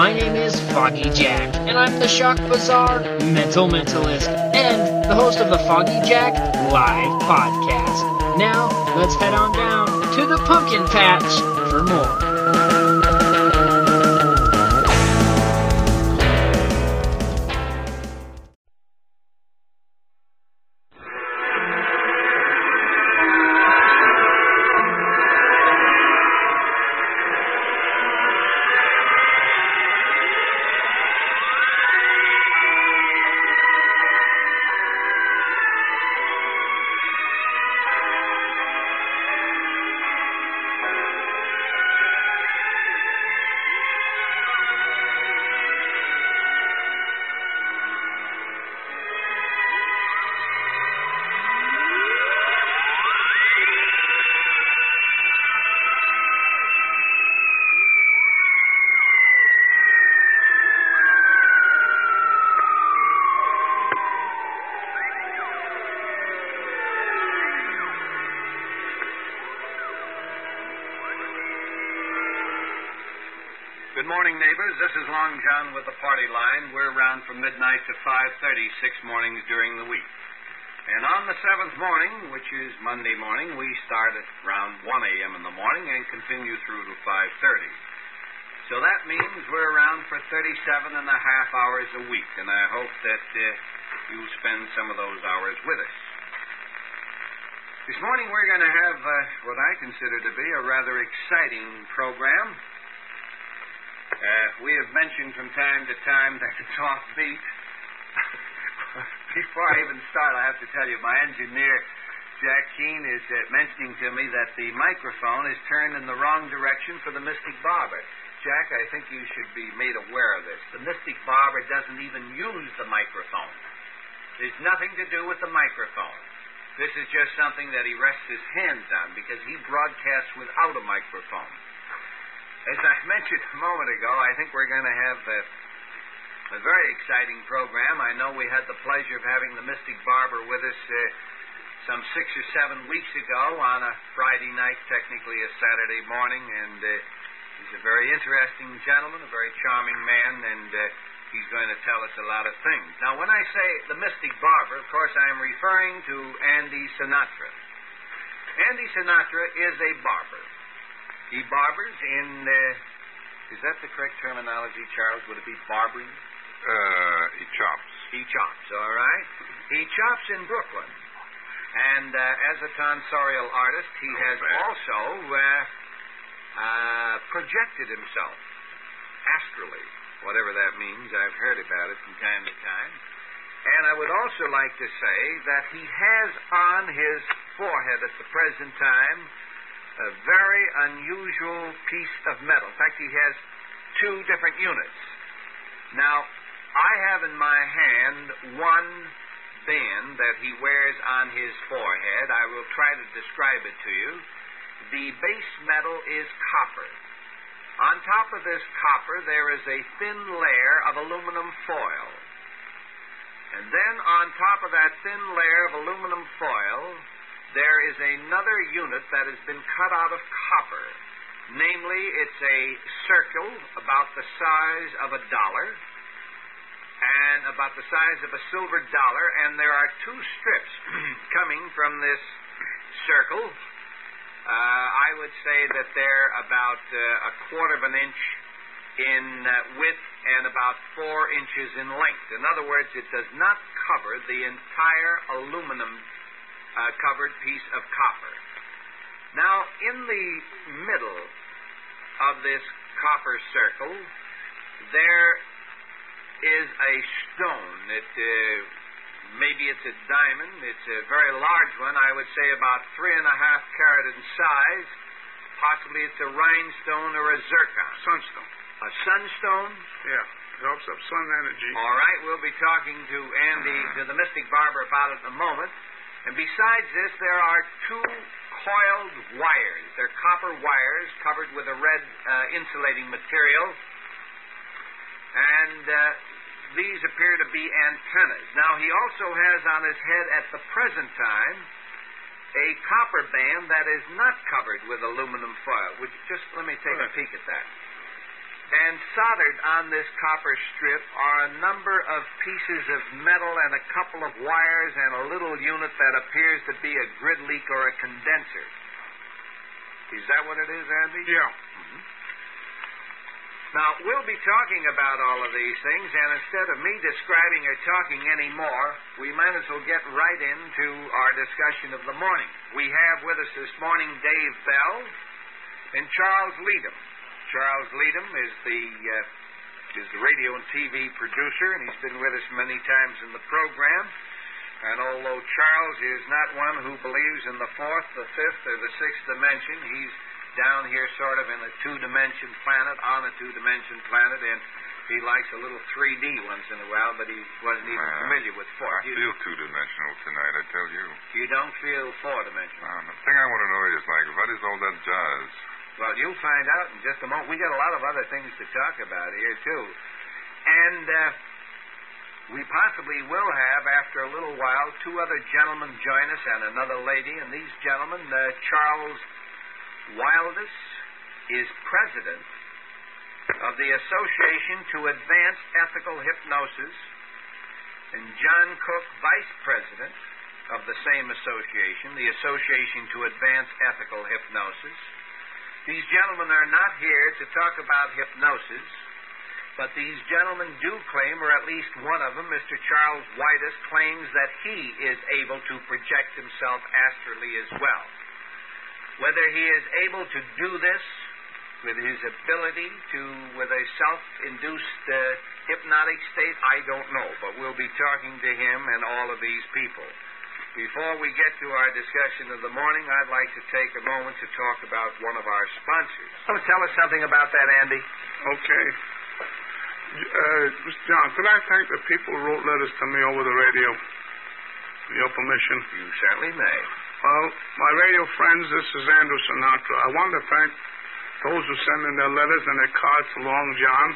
My name is Foggy Jack, and I'm the Shock Bazaar Mental Mentalist, and the host of the Foggy Jack Live Podcast. Now, let's head on down to the pumpkin patch for more. This is Long John with the party line. We're around from midnight to 5.30 six mornings during the week. And on the seventh morning, which is Monday morning, we start at around 1 a.m. in the morning and continue through to 5.30. So that means we're around for 37 and a half hours a week, and I hope that uh, you spend some of those hours with us. This morning we're going to have uh, what I consider to be a rather exciting program. Uh, we have mentioned from time to time that it's offbeat. Before I even start, I have to tell you, my engineer, Jack Keene, is uh, mentioning to me that the microphone is turned in the wrong direction for the Mystic Barber. Jack, I think you should be made aware of this. The Mystic Barber doesn't even use the microphone. There's nothing to do with the microphone. This is just something that he rests his hands on because he broadcasts without a microphone. As I mentioned a moment ago, I think we're going to have a, a very exciting program. I know we had the pleasure of having the Mystic Barber with us uh, some six or seven weeks ago on a Friday night, technically a Saturday morning, and uh, he's a very interesting gentleman, a very charming man, and uh, he's going to tell us a lot of things. Now, when I say the Mystic Barber, of course, I'm referring to Andy Sinatra. Andy Sinatra is a barber. He barbers in. Uh, is that the correct terminology, Charles? Would it be barbering? Uh, he chops. He chops, all right. He chops in Brooklyn. And uh, as a tonsorial artist, he has bad. also uh, uh, projected himself astrally, whatever that means. I've heard about it from time to time. And I would also like to say that he has on his forehead at the present time a very unusual piece of metal. In fact, he has two different units. Now, I have in my hand one band that he wears on his forehead. I will try to describe it to you. The base metal is copper. On top of this copper, there is a thin layer of aluminum foil. And then on top of that thin layer of aluminum foil, there is another unit that has been cut out of copper. Namely, it's a circle about the size of a dollar and about the size of a silver dollar, and there are two strips coming from this circle. Uh, I would say that they're about uh, a quarter of an inch in uh, width and about four inches in length. In other words, it does not cover the entire aluminum uh, covered piece of copper. Now, in the middle of this copper circle, there is a stone. It uh, maybe it's a diamond. It's a very large one. I would say about three and a half carat in size. Possibly it's a rhinestone or a zircon. Sunstone. A sunstone. Yeah. It helps up sun energy. All right, we'll be talking to Andy, to the Mystic Barber, about it in a moment. And besides this, there are two coiled wires. They're copper wires covered with a red uh, insulating material. And uh, these appear to be antennas. Now, he also has on his head at the present time a copper band that is not covered with aluminum foil. Would you just let me take a peek at that? And soldered on this copper strip are a number of pieces of metal and a couple of wires and a little unit that appears to be a grid leak or a condenser. Is that what it is, Andy? Yeah. Mm-hmm. Now, we'll be talking about all of these things, and instead of me describing or talking any more, we might as well get right into our discussion of the morning. We have with us this morning Dave Bell and Charles Leadham. Charles Leadham is the uh, is the radio and TV producer, and he's been with us many times in the program. And although Charles is not one who believes in the fourth, the fifth, or the sixth dimension, he's down here sort of in a two-dimension planet, on a two-dimension planet, and he likes a little 3D once in a while, but he wasn't even Well, familiar with four. I You, feel two-dimensional tonight, I tell you. you don't feel four-dimensional. Now, the thing I want to know is, like, what is all that jazz? Well, you'll find out in just a moment. We got a lot of other things to talk about here too, and uh, we possibly will have after a little while two other gentlemen join us and another lady. And these gentlemen, uh, Charles Wildus, is president of the Association to Advance Ethical Hypnosis, and John Cook, vice president of the same association, the Association to Advance Ethical Hypnosis. These gentlemen are not here to talk about hypnosis, but these gentlemen do claim, or at least one of them, Mr. Charles Whitus, claims that he is able to project himself astrally as well. Whether he is able to do this with his ability to, with a self-induced uh, hypnotic state, I don't know, but we'll be talking to him and all of these people. Before we get to our discussion of the morning, I'd like to take a moment to talk about one of our sponsors. Oh, tell us something about that, Andy. Okay. Uh, Mr. John, could I thank the people who wrote letters to me over the radio? With your permission. You certainly may. Well, my radio friends, this is Andrew Sinatra. I want to thank those who send in their letters and their cards to Long John.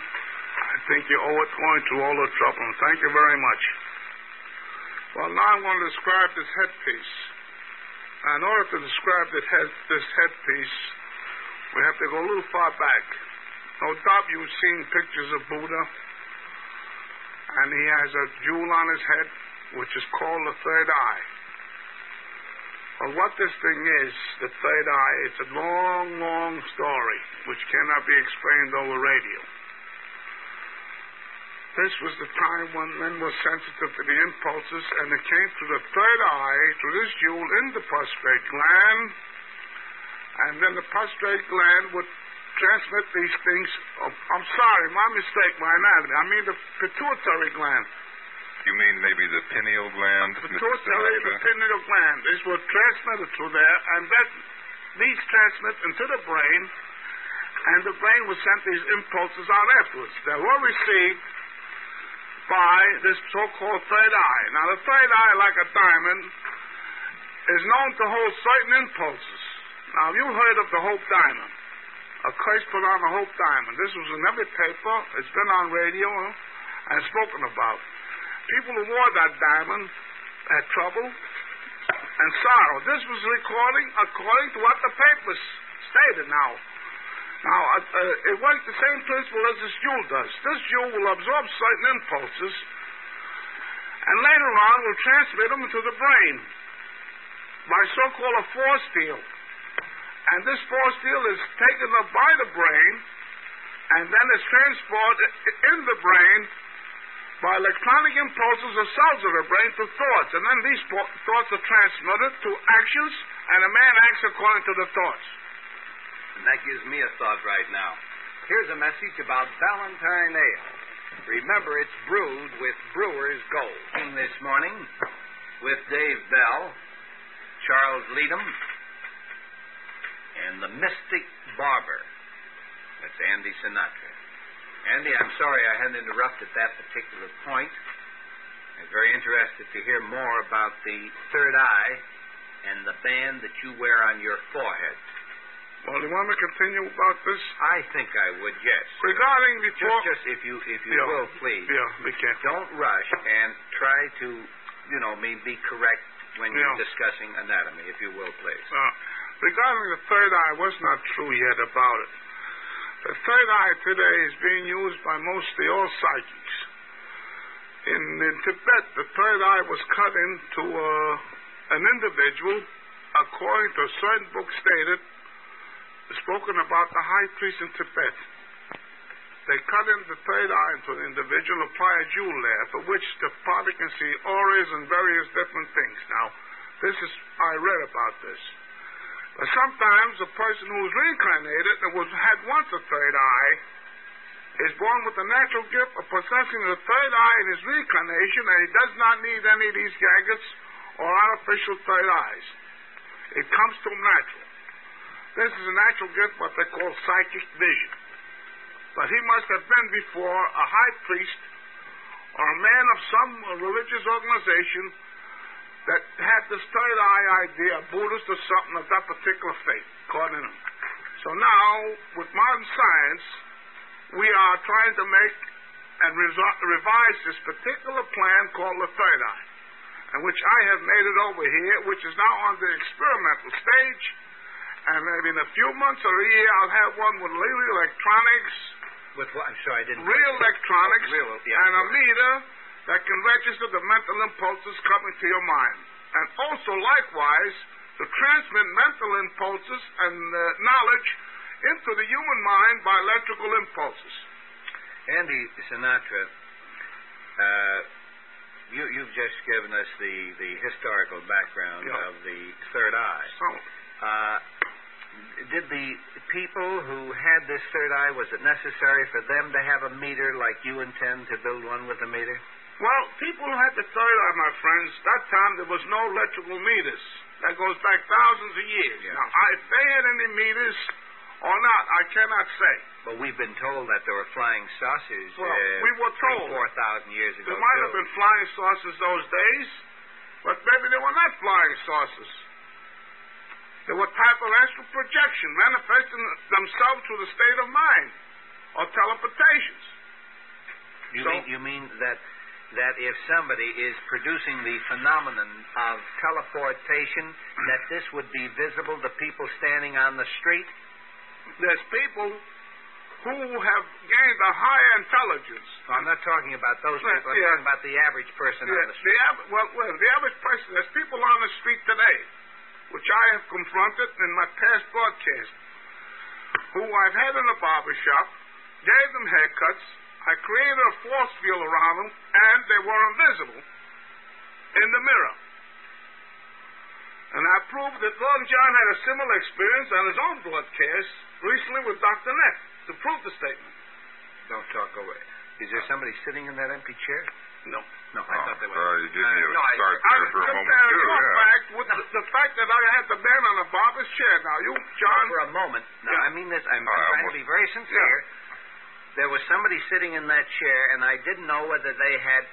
I think you owe it going through all the trouble, and thank you very much. Well, now I'm going to describe this headpiece. In order to describe this, head, this headpiece, we have to go a little far back. No doubt you've seen pictures of Buddha, and he has a jewel on his head, which is called the third eye. Well, what this thing is, the third eye, it's a long, long story which cannot be explained over radio. This was the time when men were sensitive to the impulses, and it came through the third eye, through this jewel, in the prostrate gland, and then the prostrate gland would transmit these things. Oh, I'm sorry, my mistake, my anatomy. I mean the pituitary gland. You mean maybe the pineal gland, Mr. pituitary, the pineal gland. This was transmitted through there, and that these transmit into the brain, and the brain would send these impulses out afterwards. They were received by this so-called third eye. Now, the third eye, like a diamond, is known to hold certain impulses. Now, you heard of the Hope Diamond. A curse put on the Hope Diamond. This was in every paper. It's been on radio and spoken about. People who wore that diamond had trouble and sorrow. This was recording according to what the papers stated now. Now, uh, it works the same principle as this jewel does. This jewel will absorb certain impulses and later on will transmit them to the brain by so-called a force field. And this force field is taken up by the brain and then is transported in the brain by electronic impulses of cells of the brain to thoughts. And then these thoughts are transmitted to actions, and a man acts according to the thoughts. And that gives me a thought right now. Here's a message about Valentine Ale. Remember, it's brewed with Brewer's Gold. This morning with Dave Bell, Charles Leadham, and the Mystic Barber. That's Andy Sinatra. Andy, I'm sorry I had to interrupt at that particular point. I'm very interested to hear more about the third eye and the band that you wear on your forehead. Well, do you want me to continue about this? I think I would, yes. Regarding Just, before... just if you if you will, please, Yeah, be careful. don't rush and try to, you know, me be correct when you're discussing anatomy, if you will, please. Uh, regarding the third eye, was not true yet about it? The third eye today is being used by mostly all psychics. In, in Tibet, the third eye was cut into uh, an individual, according to a certain book stated, spoken about the high priest in Tibet. They cut in the third eye into an individual, apply a jewel there, for which the party can see auras and various different things. Now, this is, I read about this. But sometimes a person who's reincarnated and was had once a third eye is born with the natural gift of possessing the third eye in his reincarnation, and he does not need any of these gadgets or artificial third eyes. It comes to him natural. This is a natural gift, what they call psychic vision. But he must have been before a high priest or a man of some religious organization that had this third eye idea, a Buddhist or something of that particular faith, caught in him. So now, with modern science, we are trying to make and revise this particular plan called the third eye, and which I have made it over here, which is now on the experimental stage. And maybe in a few months or a year, I'll have one with real electronics, With what? I'm sorry, I didn't. real electronics, Real, yeah. and a meter that can register the mental impulses coming to your mind. And also, likewise, to transmit mental impulses and uh, knowledge into the human mind by electrical impulses. Andy Sinatra, uh, you, you've just given us the, the historical background Yeah. of the third eye. So, Uh, did the people who had this third eye, was it necessary for them to have a meter like you intend to build one with a meter? well, people who had the third eye, my friends, that time there was no electrical meters. That goes back thousands of years. Yeah. Now, I, if they had any meters or not, I cannot say. But we've been told that there were flying saucers Well, uh, we were told. four thousand years ago. There might too. have been flying saucers those days, but maybe they were not flying saucers. They were type of astral projection, manifesting themselves through the state of mind, or teleportations. You So- mean you mean that that if somebody is producing the phenomenon of teleportation, that this would be visible to people standing on the street? There's people who have gained a higher intelligence. I'm not talking about those people. I'm yeah. talking about the average person Yeah, on the the street. av- well, well, the average person, there's people on the street today, which I have confronted in my past broadcast, who I've had in a barber shop, gave them haircuts, I created a force field around them, and they were invisible in the mirror. And I proved that Long John had a similar experience on his own broadcast recently with Dr. Neff to prove the statement. Don't talk away. Is there somebody sitting in that empty chair? No. No, I thought there was. sorry, you gave me a Uh, no, I- start I there for a moment, compare too, yeah. fact with the, the fact that I had the man on a barber's chair. Now, you, John, for a moment. No, Yeah. I mean this. I'm, Uh, I'm trying what- to be very sincere. There was somebody sitting in that chair, and I didn't know whether they had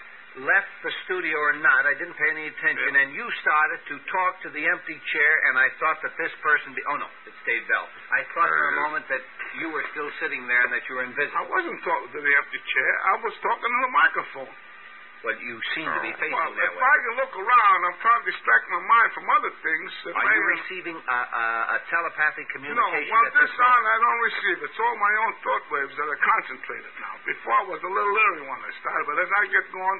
left the studio or not. I didn't pay any attention, and you started to talk to the empty chair, and I thought that this person. Be, oh no, it's Dave Bell. I thought for a Uh, moment that you were still sitting there and that you were invisible. I wasn't talking to the empty chair. I was talking to the microphone. But you seem to be facing Well, that if way. I can look around, I'm trying to distract my mind from other things. That Are may you have- receiving a, a, a telepathic communication? No, communication well, this this sound? I don't receive. It's all my own thought waves that are concentrated now. Before I was a little leery when I started, but as I get going,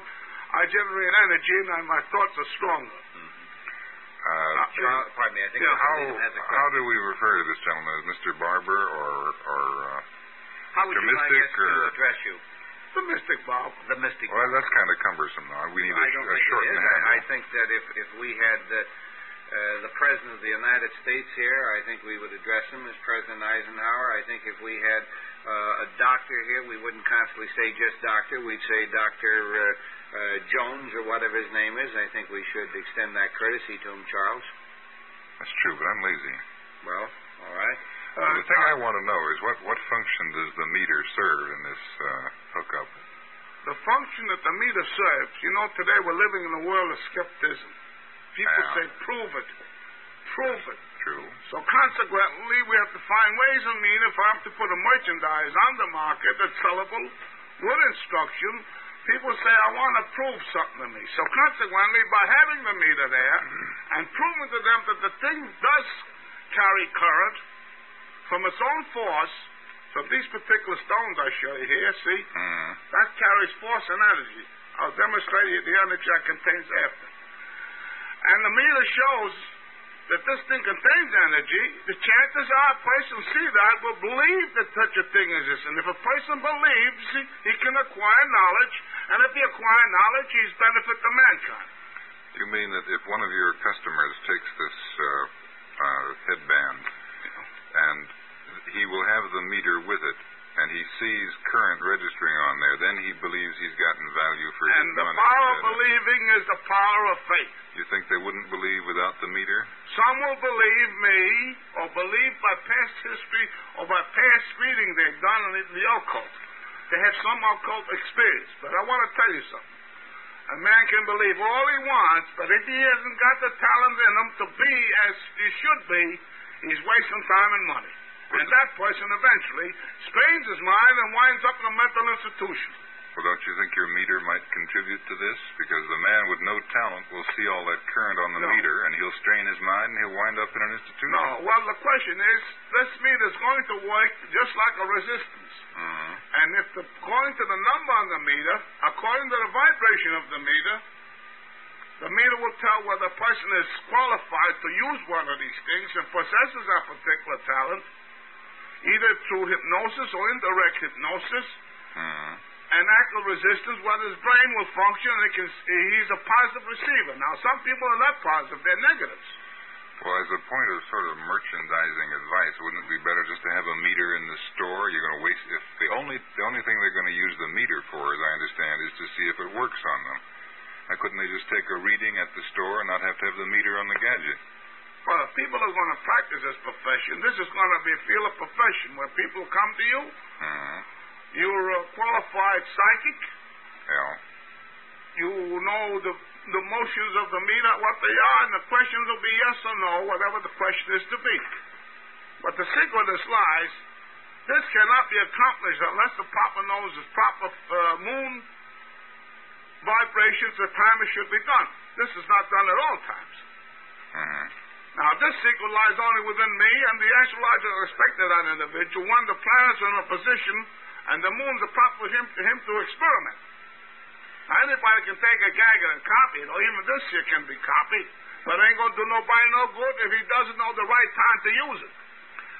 I generate energy and my thoughts are stronger. Uh, Charles, pardon me. I think Yeah, how has a how do we refer to this gentleman as Mr. Barber or or? Uh, How would you like Mystic us to address you? The mystic, Bob. The mystic. well, that's kind of cumbersome. Now we need I a, don't a think short it is. I, think that if, if we had uh, uh, the President of the United States here, I think we would address him as President Eisenhower. I think if we had uh, a doctor here, we wouldn't constantly say just doctor. We'd say Dr. Uh, uh, Jones or whatever his name is. I think we should extend that courtesy to him, Charles. That's true, but I'm lazy. Well, all right. Uh, the thing I want to know is what what function does the meter serve in this uh, function that the meter serves, you know, today we're living in a world of skepticism. People Yeah. say, prove it. Prove it. True. So consequently, we have to find ways and means if I have to put a merchandise on the market that's sellable with instruction. People say, I want to prove something to me. So consequently, by having the meter there mm-hmm. and proving to them that the thing does carry current from its own force, So these particular stones I show you here, see, hmm that carries force and energy. I'll demonstrate you the energy it contains after. And the meter shows that this thing contains energy. The chances are a person see that will believe that such a thing exists. And if a person believes, he, he can acquire knowledge. And if he acquire knowledge, he's benefit to mankind. You mean that if one of your customers takes this uh, uh, headband and he will have the meter with it, and he sees current registering on there, then he believes he's gotten value for And his the money. power of Is that it? believing is the power of faith. You think they wouldn't believe without the meter? Some will believe me or believe by past history or by past reading they've done in the occult. They have some occult experience. But I want to tell you something. A man can believe all he wants, but if he hasn't got the talent in him to be as he should be, he's wasting time and money. And that person eventually strains his mind and winds up in a mental institution. Well, don't you think your meter might contribute to this? Because the man with no talent will see all that current on the No. meter, and he'll strain his mind, and he'll wind up in an institution. No, well, the question is, this meter's going to work just like a resistance. Mhm. And if the, according to the number on the meter, according to the vibration of the meter, the meter will tell whether a person is qualified to use one of these things and possesses that particular talent, either through hypnosis or indirect hypnosis, Mhm. and act of resistance, whether his brain will function and can, he's a positive receiver. Now, some people are not positive, they're negatives. Well, as a point of sort of merchandising advice, wouldn't it be better just to have a meter in the store? You're going to waste if the only the only thing they're going to use the meter for, as I understand, is to see if it works on them. Now, couldn't they just take a reading at the store and not have to have the meter on the gadget? Well, if people are going to practice this profession, this is going to be a field of profession where people come to you, hmm you're a qualified psychic, Yeah. you know the the motions of the meter, what they are, and the questions will be yes or no, whatever the question is to be. But the secret of this lies, this cannot be accomplished unless the Papa knows the proper uh, moon vibrations, the time it should be done. This is not done at all times. hmm Now, this secret lies only within me and the astrological respect of that individual. One, the planets are in a position, and the moon's a prop for him, for him to experiment. Now, anybody can take a gadget and copy it, or even this here can be copied, but it ain't going to do nobody no good if he doesn't know the right time to use it.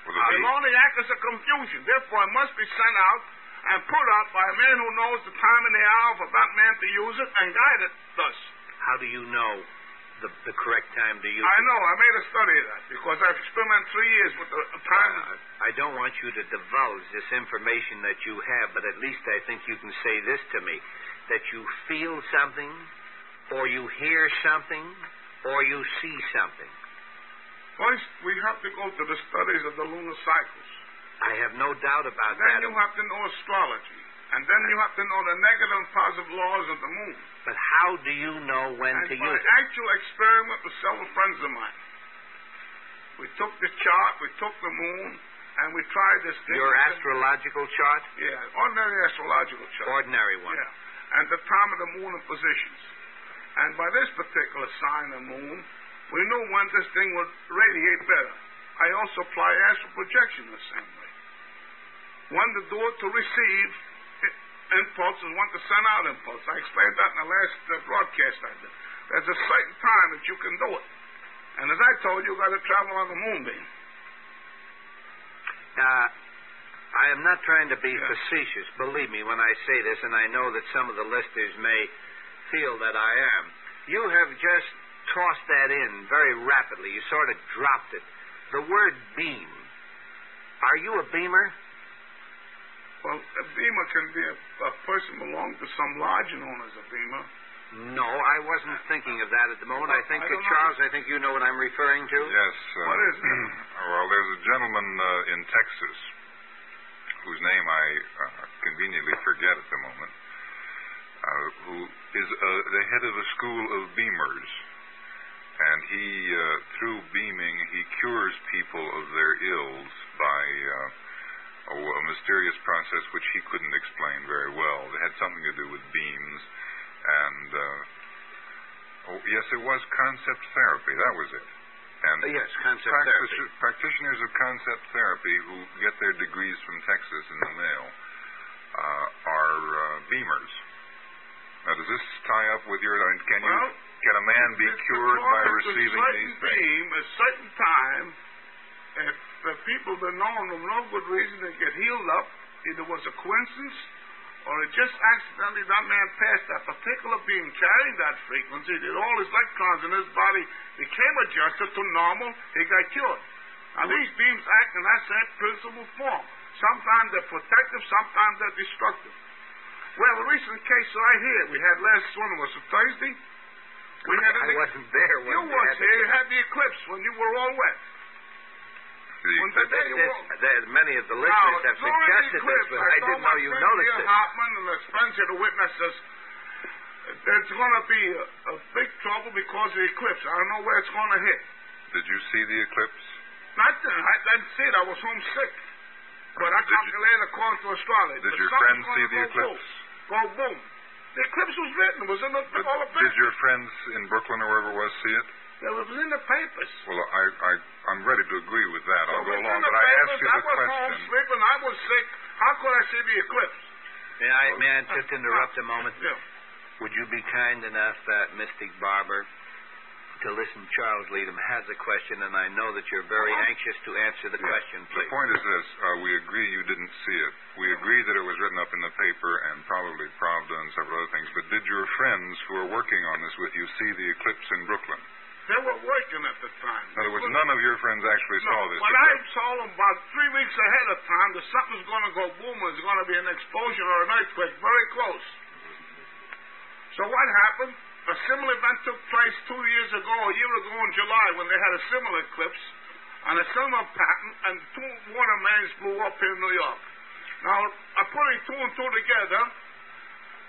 Well, It will only act as a confusion. Therefore, it must be sent out and put out by a man who knows the time and the hour for that man to use it and guide it thus. How do you know the, the correct time to use I know. I made a study of that because I've experimented three years with the time. Uh, I don't want you to divulge this information that you have, but at least I think you can say this to me that you feel something, or you hear something, or you see something. First, we have to go to the studies of the lunar cycles. I have no doubt about then that. Then you have to know astrology. And then you have to know the negative and positive laws of the moon. But how do you know when and to use it? actual experiment with several friends of mine. We took the chart, we took the moon, and we tried this thing. Your astrological chart? Yeah, ordinary astrological chart. Ordinary one. Yeah. And the time of the moon and positions. And by this particular sign of moon, we knew when this thing would radiate better. I also apply astral projection the same way. One to do it to receive i- impulses, one to send out impulse. I explained that in the last uh, broadcast I did. There's a certain time that you can do it. And as I told you, you've got to travel on the moonbeam. Now, I am not trying to be facetious, believe me when I say this, and I know that some of the listeners may feel that I am. You have just tossed that in very rapidly. You sort of dropped it. The word beam. Are you a beamer? Well, a beamer can be a, a person belonging to some lodge known as a beamer. No, I wasn't thinking of that at the moment. I think, I that don't know. Charles, I think you know what I'm referring to. Yes. Uh, What is it? well, there's a gentleman uh, in Texas whose name I uh, conveniently forget at the moment, uh, who is uh, the head of a school of beamers. And he, uh, through beaming, he cures people of their ills by uh, a, a mysterious process which he couldn't explain very well. It had something to do with beams. And, uh, oh, yes, it was concept therapy. That was it. And Uh, yes, concept practici- therapy. practitioners of concept therapy who get their degrees from Texas in the mail uh, are uh, beamers. Now, does this tie up with your? I mean, can you can a man be cured by receiving certain these things? beam, a certain time, if the people been known for no good reason they get healed up, either was a coincidence or it just accidentally that man passed that particular beam carrying that frequency, that all his electrons in his body became adjusted to normal, he got cured. Now these beams act in that same principle form. Sometimes they're protective, sometimes they're destructive. Well, the recent case right here we had last one was it Thursday. We had I wasn't there when you they was had the- here. You had the eclipse when you were all wet. The- When the day you This, many of the Now, listeners have suggested this, but I told didn't know you friend noticed it. Hartman and the Spencer, the witnesses, there's going to be a, a big trouble because of the eclipse. I don't know where it's going to hit. Did you see the eclipse? Nothing. I didn't see it. I was homesick. But I Did you- according to astrology. Did But your friends see the eclipse? Boom. Go boom. The eclipse was written. It was in the, all the papers. Did your friends in Brooklyn or wherever it was see it? It was in the papers. Well, I, I, I'm ready to agree with that. I'll It go along, the but I asked papers. you I the was home question. sleeping. I was sick. How could I see the eclipse? May I, may I just interrupt a moment? Yeah. Would you be kind enough, uh, Mystic Barber, to listen? Charles Leadham has a question, and I know that you're very Uh-huh. anxious to answer the question, The point is this: uh, we agree you didn't see it. We agree that it was written up in the paper and probably Pravda and several other things. But did your friends who are working on this with you see the eclipse in Brooklyn? They were working at the time. In other words, none of your friends actually No, saw this When I saw them about three weeks ahead of time that something's going to go boom, there's going to be an explosion or an earthquake very close. So what happened? A similar event took place two years ago, a year ago in July, when they had a similar eclipse on a similar pattern, and two water mains blew up here in New York. Now, I'm putting two and two together.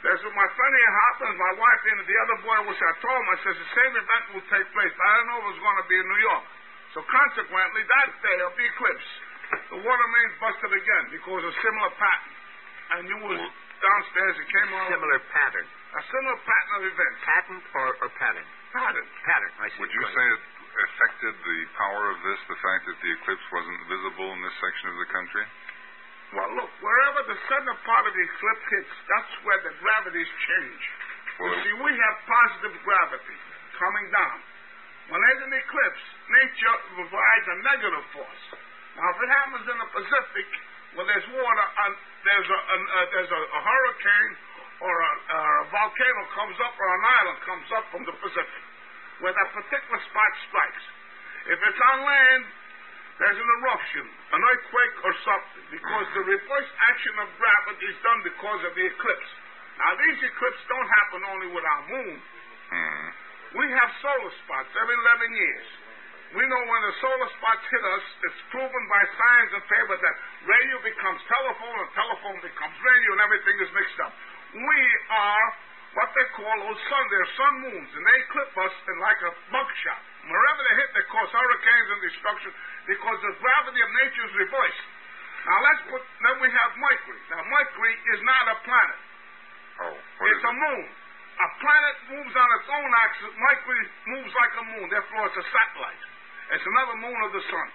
There's my friend here, Hopkins, my wife, and the other boy, which I told him, I says the same event will take place, but I don't know if it's going to be in New York. So consequently, that day of the eclipse, the water mains busted again because of similar pattern. And you was downstairs, it came on Similar pattern. a similar pattern of events. Patent or, or pattern? Pattern. Pattern, I see. Would you say it affected the power of this, the fact that the eclipse wasn't visible in this section of the country? Well, look, wherever the center part of the eclipse hits, that's where the gravities change. Well, you see, we have positive gravity coming down. When there's an eclipse, nature provides a negative force. Now, if it happens in the Pacific, where there's water, and there's a, an, uh, there's a, a hurricane or a, or a volcano comes up or an island comes up from the Pacific, where that particular spot strikes. If it's on land, there's an eruption, an earthquake or something, because the reverse action of gravity is done because of the eclipse. Now, these eclipses don't happen only with our moon. Hmm. We have solar spots every 11 years. We know when the solar spots hit us, it's proven by science and paper that radio becomes telephone and telephone becomes radio and everything is mixed up. We are what they call those sun, they're sun moons, and they clip us in like a buckshot. Wherever they hit, they cause hurricanes and destruction because the gravity of nature is reversed. Now let's put, then we have Mercury. Now Mercury is not a planet. Oh, It's a it? moon. A planet moves on its own axis. Mercury moves like a moon. Therefore, it's a satellite. It's another moon of the sun.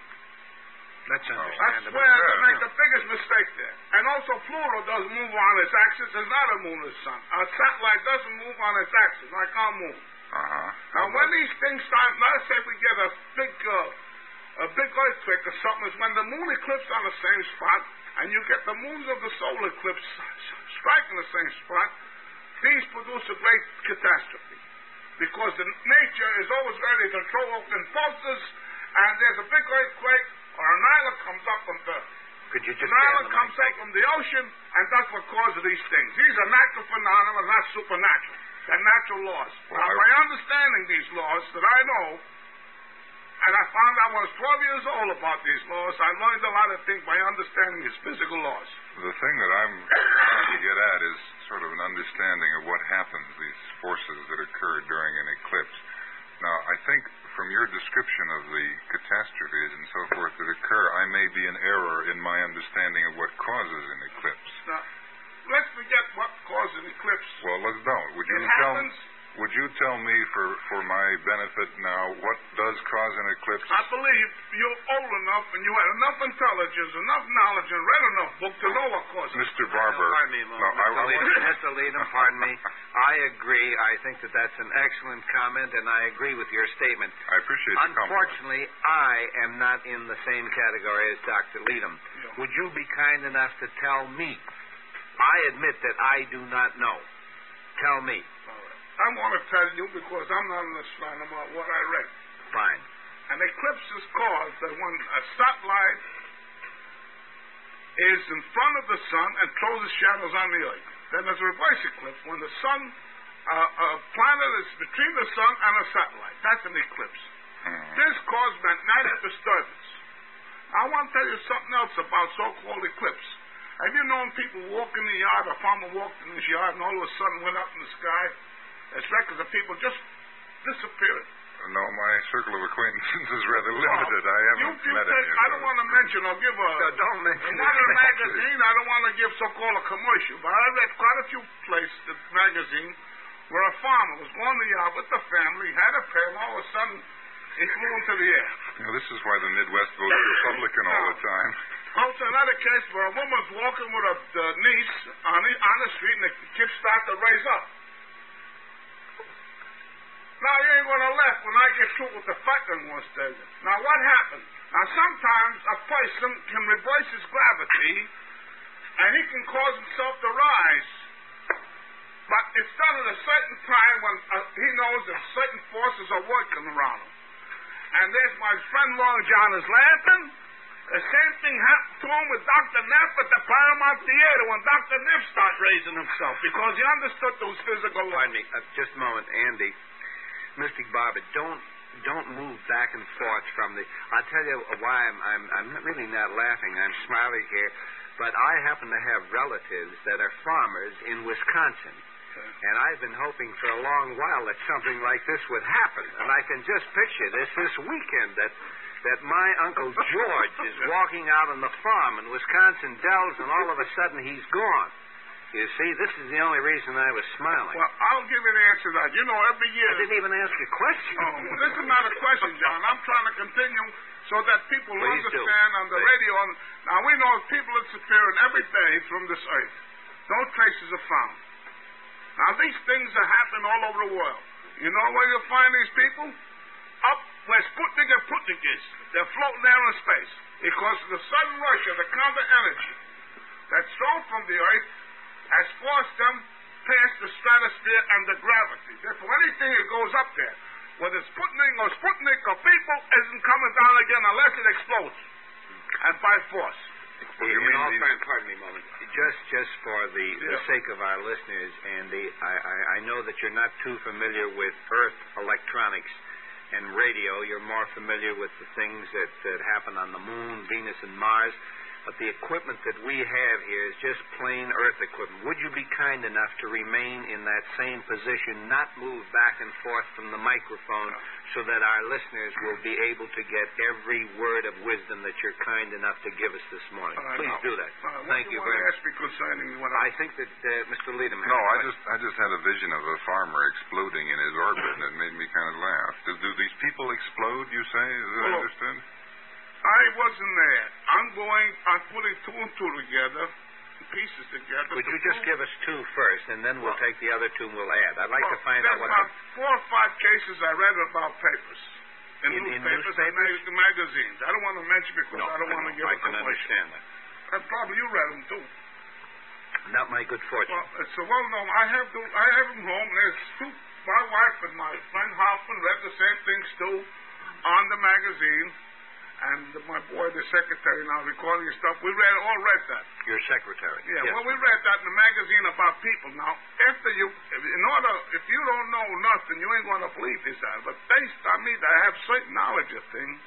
That's That's where they Yeah, make the biggest mistake there. And also, Pluto doesn't move on its axis. It's not a moon of the sun. A satellite doesn't move on its axis like our moon. Uh-huh. Now, when these things start, let's say we get a big, uh, a big earthquake or something, is when the moon eclipses on the same spot, and you get the moons of the solar eclipse striking the same spot. These produce a great catastrophe because the nature is always ready to throw off impulses, and there's a big earthquake or an island comes up from the Could you just an island comes up from the ocean, and that's what causes these things. These are natural phenomena, not supernatural. They're natural laws. Well, now, by understanding these laws that I know, and I found I was 12 years old about these laws, I learned a lot of things by understanding these physical laws. The thing that I'm trying to get at is sort of an understanding of what happens, these forces that occur during an eclipse. Now, I think from your description of the catastrophes and so forth that occur, I may be in error in my understanding of what causes an eclipse. Now, let's forget what causes an eclipse. Well, let's don't. Would you It tell happens would you tell me, for, for my benefit now, what does cause an eclipse? I believe you're old enough and you had enough intelligence, enough knowledge, and read enough book to know what causes. Mr. Barber. No, pardon me, No, I, Mr. I, Leadham, Mr. Leadham, pardon me. I agree. I think that that's an excellent comment, and I agree with your statement. I appreciate the compliment. Unfortunately, I am not in the same category as Dr. Leadham. Yeah. Would you be kind enough to tell me? I admit that I do not know. Tell me. I want to tell you because I'm not an astronomer what I read. Fine. An eclipse is caused that when a satellite is in front of the sun and throws its shadows on the earth. Then there's a reverse eclipse when the sun, uh, a planet is between the sun and a satellite. That's an eclipse. Mhm. This caused magnetic disturbance. I want to tell you something else about so-called eclipse. Have you known people walk in the yard, a farmer walked in his yard, and all of a sudden went up in the sky? There's records of people just disappearing. No, my circle of acquaintances is rather limited. I haven't you met take, any. I don't want to mention or give a. No, don't mention In one of the it. magazine, I don't want to give so-called a commercial, but I read quite a few places, the magazine, where a farmer was going to the yard with the family, had a pair, and all of a sudden, it flew into the air. You know, this is why the Midwest votes Republican all the time. Also, another case where a woman's walking with a uh, niece on the, on the street, and the kids start to raise up. Now, you ain't going to laugh when I get through with the to tell you. Now, what happened? Now, sometimes a person can reverse his gravity, and he can cause himself to rise. But it's done at a certain time when uh, he knows that certain forces are working around him. And there's my friend Long John is laughing. The same thing happened to him with Dr. Neff at the Paramount Theater when Dr. Neff started raising himself because he understood those physical Pardon me. Uh, just a moment, Andy. Mystic Barber, don't don't move back and forth from the. I'll tell you why I'm I'm I'm really not laughing. I'm smiling here, but I happen to have relatives that are farmers in Wisconsin. And I've been hoping for a long while that something like this would happen. And I can just picture this this weekend that that my Uncle George is walking out on the farm in Wisconsin Dells and all of a sudden he's gone. You see, this is the only reason I was smiling. Well, I'll give you the answer to that. You know, every year. I didn't even ask a question. Oh, this is not a question, John. I'm trying to continue so that people Please do. understand on the Please. radio. Now, we know people are disappearing every day from this earth. No traces are found. Now, these things are happening all over the world. You know where you'll find these people? Up where Sputnik and Putnik is. They're floating there in space because of the sudden rush of the counter energy that's thrown from the earth has forced them past the stratosphere and the gravity. Therefore, anything that goes up there, whether Sputnik or Sputnik or people, isn't coming down again unless it explodes. And by force. In, You in mean all these- fairness, pardon me a moment. Just, just for the, the sake of our listeners, Andy, I, I, I know that you're not too familiar with Earth electronics and radio. You're more familiar with the things that, that happen on the Moon, Venus, and Mars. But the equipment that we have here is just plain Earth equipment. Would you be kind enough to remain in that same position, not move back and forth from the microphone, so that our listeners will be able to get every word of wisdom that you're kind enough to give us this morning? Uh, Please no. do that. Uh, Thank you want very much. I I... think that uh, Mr. Leadham. No, I just I just had a vision of a farmer exploding in his orbit, and it made me kind of laugh. Do, do these people explode? You say? Is that Well, understood? I wasn't there. I'm going... I'm putting two and two together, pieces together. Would to you just prove- give us two first, and then we'll take the other two and we'll add? I'd like to find out what. about The, four or five cases I read about papers. In, In- in newspapers, and newspapers? mag- magazines. I don't want to mention because no, I don't want to know. give I a can understand that. And probably you read them too. Not my good fortune. Well, it's a well known. I have the, I have them home. There's two. My wife and my friend Hoffman read the same things too on the magazine, and my boy, the secretary, now recording stuff. We read all read that. Your secretary. Yeah, Yes. well, we read that in the magazine about people. Now, after you, in order, if you don't know nothing, you ain't going to believe this. But based on me, that I have certain knowledge of things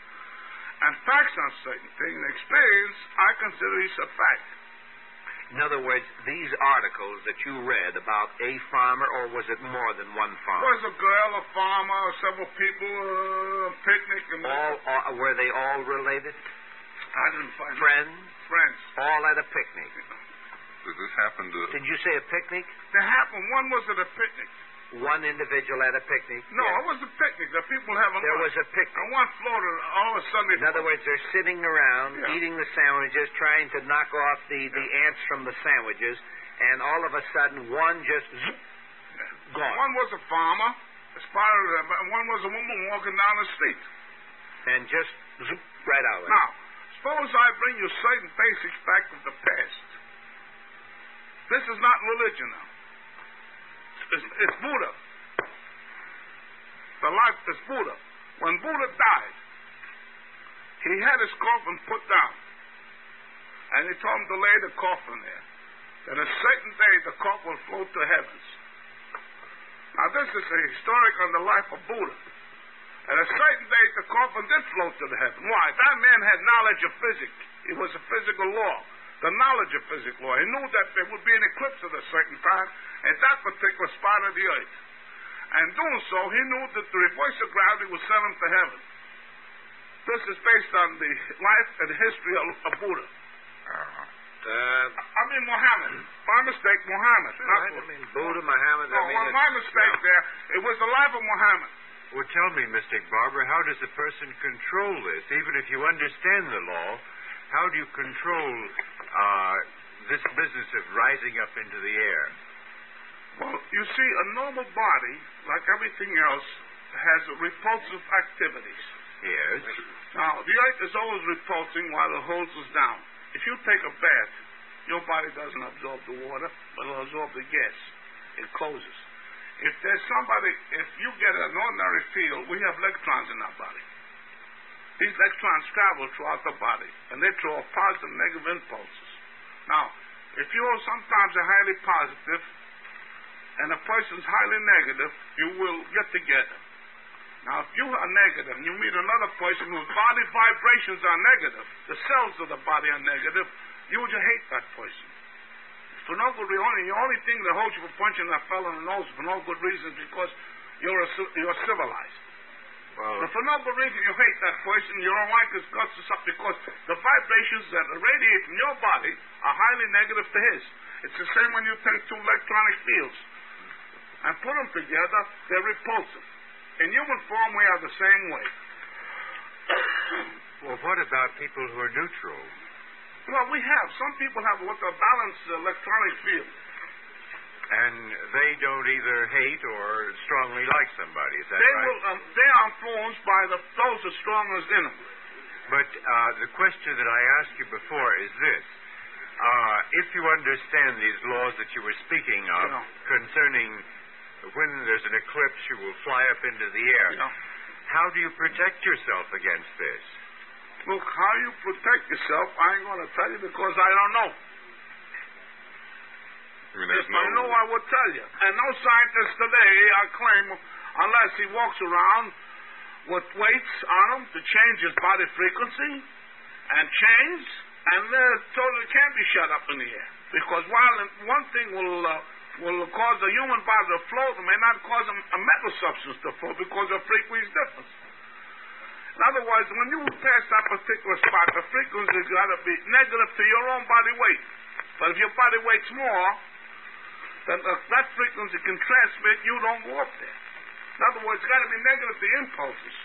and facts on certain things, and experience, I consider this a fact. In other words, these articles that you read about a farmer, or was it more than one There farmer? was a girl, a farmer, several people, uh, picnic, and All, all were they all related? I didn't find Friends, friends. all at a picnic. Did this happen to? Did you say a picnic? That happened. One was at a picnic. One individual at a picnic. No, Yeah. it was a picnic. The people having There lunch. was a picnic. And one floated all of a sudden. In other words, they're sitting around Yeah. eating the sandwiches, trying to knock off the, the ants from the sandwiches, and all of a sudden one just zoop, gone. One was a farmer, as far as, and one was a woman walking down the street. and just zoop right out. Now, suppose I bring you certain basics back of the past. This is not religion now. It's, Buddha. The life is Buddha. When Buddha died, he had his coffin put down. And he told him to lay the coffin there. That a certain day the coffin will float to heavens. Now this is a historic on the life of Buddha. At a certain day, the coffin did float to the heaven. Why? That man had knowledge of physics. It was a physical law. The knowledge of physical law. He knew that there would be an eclipse at a certain time at that particular spot of the earth. And doing so, he knew that the reverse of gravity would send him to heaven. This is based on the life and history of, of Buddha. Uh, Uh, I mean, Muhammad. My mistake, Muhammad. not I Buddha. mean, Buddha, Muhammad. No, I mean, well, my mistake there. It was the life of Muhammad. Well, tell me, Mystic Barber, how does a person control this? Even if you understand the law, how do you control uh, this business of rising up into the air? Well, you see, a normal body, like everything else, has repulsive activities. Yes. Now, the earth is always repulsing while it holds us down. If you take a bath, your body doesn't absorb the water, but it'll absorb the gas. It closes. If there's somebody, if you get an ordinary field, we have electrons in our body. These electrons travel throughout the body, and they throw positive and negative impulses. Now, if you're sometimes a highly positive and a person's highly negative, you will get together. Now, if you are negative and you meet another person whose body vibrations are negative, the cells of the body are negative, you would hate that person. For no good reason. The only thing that holds you from punching that fellow in the nose for no good reason is because you're, a, you're civilized. Well, But for no good reason, you hate that person, you don't like his guts or something, because the vibrations that radiate from your body are highly negative to his. It's the same when you take two electronic fields and put them together, they're repulsive. In human form, we are the same way. well, what about people who are neutral? Well, we have. Some people have what the balanced electronic field. And they don't either hate or strongly like somebody. Is that They right? will. Um, they are influenced by the those are strongest in them. But uh, the question that I asked you before is this. Uh, if you understand these laws that you were speaking of Yeah. concerning when there's an eclipse, you will fly up into the air. You. How do you protect yourself against this? Look, how you protect yourself, I ain't going to tell you because I don't know. I mean, If no. I know, I would tell you. And no scientist today, I claim, unless he walks around with weights on him to change his body frequency and change, and uh, it can't be shut up in the air. Because while one thing will uh, will cause the human body to float, it may not cause a, metal substance to float because of frequency difference. In other words, when you pass that particular spot, the frequency's got to be negative to your own body weight. But if your body weight's more, then that frequency can transmit, you don't go up there. In other words, it's got to be negative to impulses.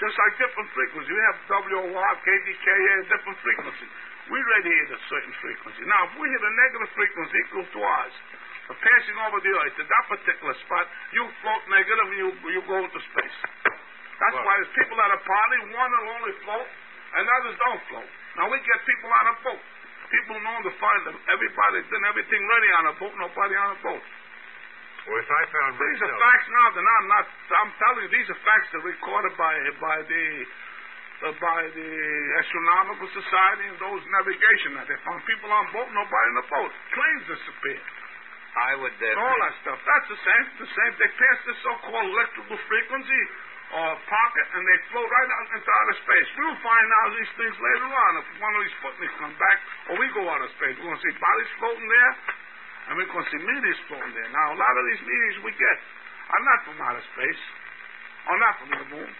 Just like different frequencies. We have WOR, KDKA, different frequencies. We radiate a certain frequency. Now, if we hit a negative frequency equal to ours, for passing over the Earth at that particular spot, you float negative and you, you go into space. That's Well- why there's people at a party, one will only float, and others don't float. Now, we get people on a boat. People know to find them. Everybody did everything ready on a boat, nobody on a boat. Well, if I found These are facts now. They're not. not I'm telling you, these are facts that are recorded by by the uh, by the Astronomical Society and those navigation. That they found people on boat, nobody in the boat. Planes disappeared. I would. Uh, All that stuff. That's the same. The same. They pass this so-called electrical frequency or pocket, and they float right out into outer space. We'll find out these things later on if one of these Sputniks come back, or we go outer space. We're going to see bodies floating there, and we're going to see meteors floating there. Now, a lot of these meteors we get are not from outer space, or not from the moon.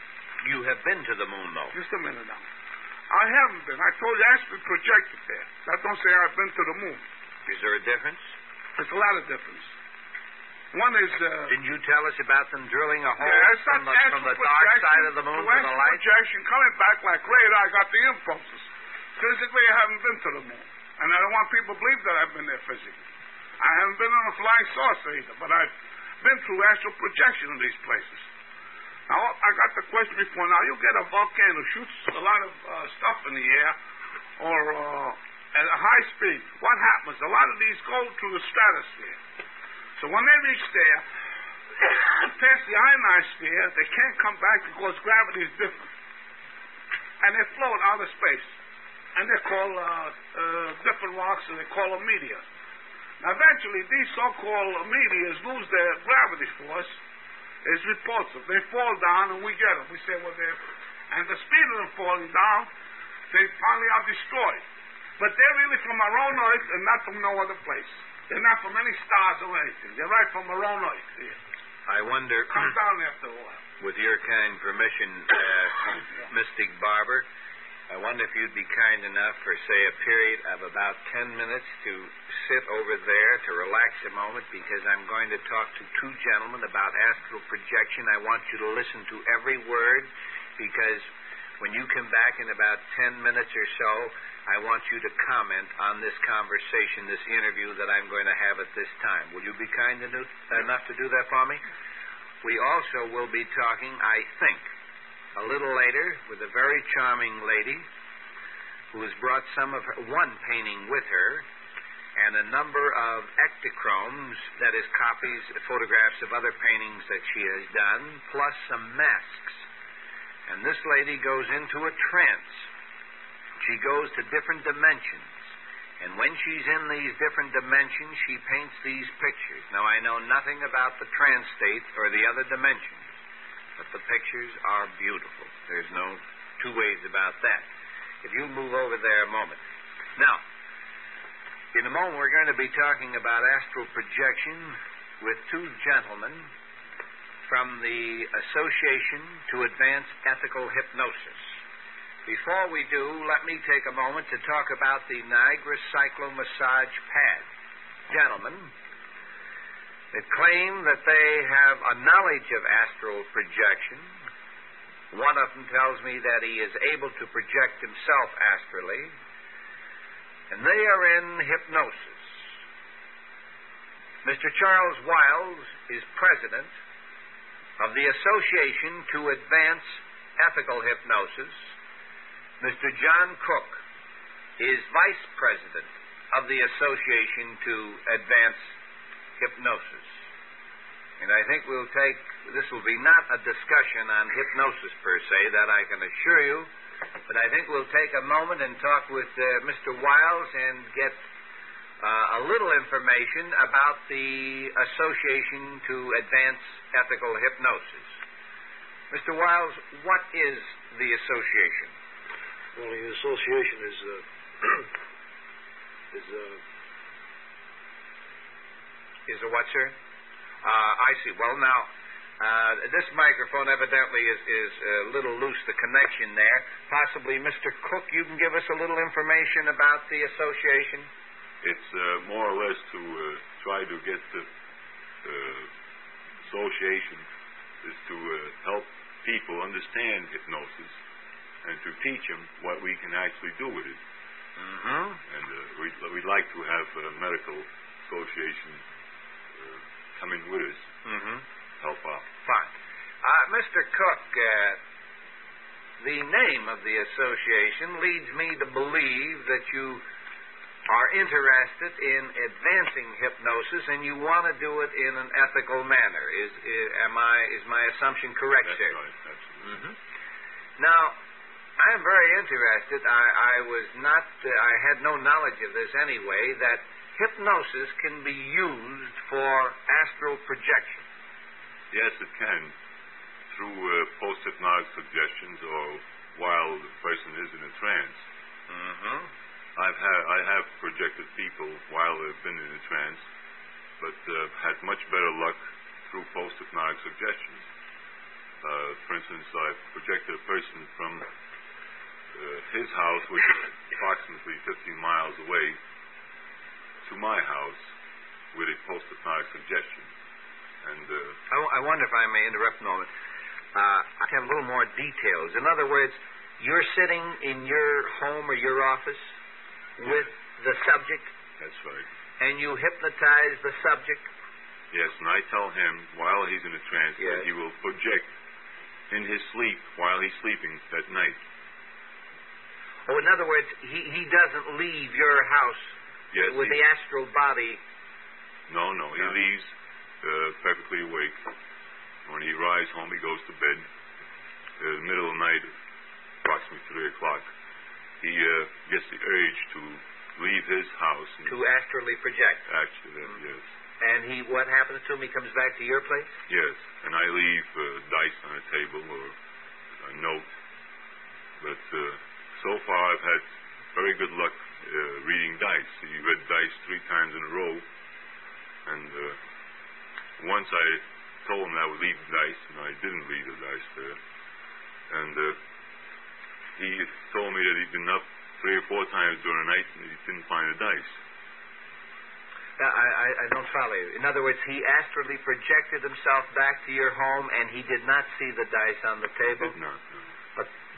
You have been to the moon, though. Just a minute now. I haven't been. I told you I actually projected there. That don't say I've been to the moon. Is there a difference? There's a lot of difference. One is. Uh, Didn't you tell us about them drilling a hole yeah, from the, from the dark side of the moon to to the light? projection, coming back like radar, I got the impulses. Physically, I haven't been to the moon. And I don't want people to believe that I've been there physically. I haven't been on a flying saucer either, but I've been through astral projection in these places. Now, I got the question before. Now, you get a volcano, shoots a lot of uh, stuff in the air, or uh, at a high speed. What happens? A lot of these go through the stratosphere. So when they reach there, past the ionosphere, they can't come back because gravity is different. And they float out of space. And they're called uh, uh, different rocks, and they call them meteors. Now, eventually, these so-called meteors lose their gravity force. It's repulsive. They fall down, and we get them. We say, well, they're... And the speed of them falling down, they finally are destroyed. But they're really from our own Earth and not from no other place. They're not from any stars or anything. They're right from our own Earth here. I wonder, Come down after a while. with your kind permission, uh, Mystic Barber, I wonder if you'd be kind enough for, say, a period of about ten minutes to sit over there to relax a moment because I'm going to talk to two gentlemen about astral projection. I want you to listen to every word because when you come back in about ten minutes or so, I want you to comment on this conversation, this interview that I'm going to have at this time. Will you be kind enough to do that for me? We also will be talking, I think, a little later with a very charming lady who has brought some of her, one painting with her and a number of Ektachromes, that is, copies, photographs of other paintings that she has done, plus some masks. And this lady goes into a trance. She goes to different dimensions. And when she's in these different dimensions, she paints these pictures. Now, I know nothing about the trance state or the other dimensions, but the pictures are beautiful. There's no two ways about that. If you move over there a moment. Now, in a moment, we're going to be talking about astral projection with two gentlemen from the Association to Advance Ethical Hypnosis. Before we do, let me take a moment to talk about the Niagara Cyclo-Massage Pad. Gentlemen, that claim that they have a knowledge of astral projection. One of them tells me that he is able to project himself astrally, and they are in hypnosis. Mr. Charles Wiles is president of the Association to Advance Ethical Hypnosis. Mr. John Cook is vice president of the Association to Advance Hypnosis. And I think we'll take, this will be not a discussion on hypnosis per se, that I can assure you, but I think we'll take a moment and talk with uh, Mr. Wiles and get uh, a little information about the Association to Advance Ethical Hypnosis. Mr. Wiles, what is the association? Well, the association is uh, is uh, Is a what, sir? Uh, I see. Well, now, uh, this microphone evidently is, is a little loose, the connection there. Possibly, Mr. Cook, you can give us a little information about the association? It's uh, more or less to uh, try to get the uh, association is to uh, help people understand hypnosis and to teach them what we can actually do with it. Mm-hmm. And uh, we'd, we'd like to have a medical association uh, come in with us, Mm-hmm. help out. Fine. Uh, Mr. Cook, uh, the name of the association leads me to believe that you are interested in advancing hypnosis and you want to do it in an ethical manner. Is, is am I is my assumption correct, That's sir? right. Absolutely. Mm-hmm. Now, I'm very interested. I, I was not. Uh, I had no knowledge of this anyway. That hypnosis can be used for astral projection. Yes, it can. Through uh, post-hypnotic suggestions or while the person is in a trance. Mm-hmm. I've had I have projected people while they've been in a trance, but uh, had much better luck through post-hypnotic suggestions. Uh, for instance, I've projected a person from his house, which is approximately 15 miles away, to my house with a post-hypnotic suggestion. And uh, I, w- I wonder if I may interrupt a moment. Uh, I have a little more details. In other words, you're sitting in your home or your office with the subject, that's right. and you hypnotize the subject. Yes, and I tell him while he's in a trance Yes. that he will project in his sleep while he's sleeping at night. Oh, in other words, he, he doesn't leave your house Yes, with he- the astral body. No, no, he No. leaves uh, perfectly awake. When he arrives home, he goes to bed. Uh, middle of the night, approximately three o'clock, he uh, gets the urge to leave his house and To astrally project. actually, Mm-hmm. yes, And he, what happens to him? He comes back to your place? yes, and I leave uh, dice on a table or a note. But uh, so far, I've had very good luck uh, reading dice. He read dice three times in a row, and uh, once I told him I would read dice, and I didn't read the dice there. And uh, he told me that he'd been up three or four times during the night and he didn't find the dice. Uh, I, I, I don't follow you. In other words, he astrally projected himself back to your home, and he did not see the dice on the table, Did not.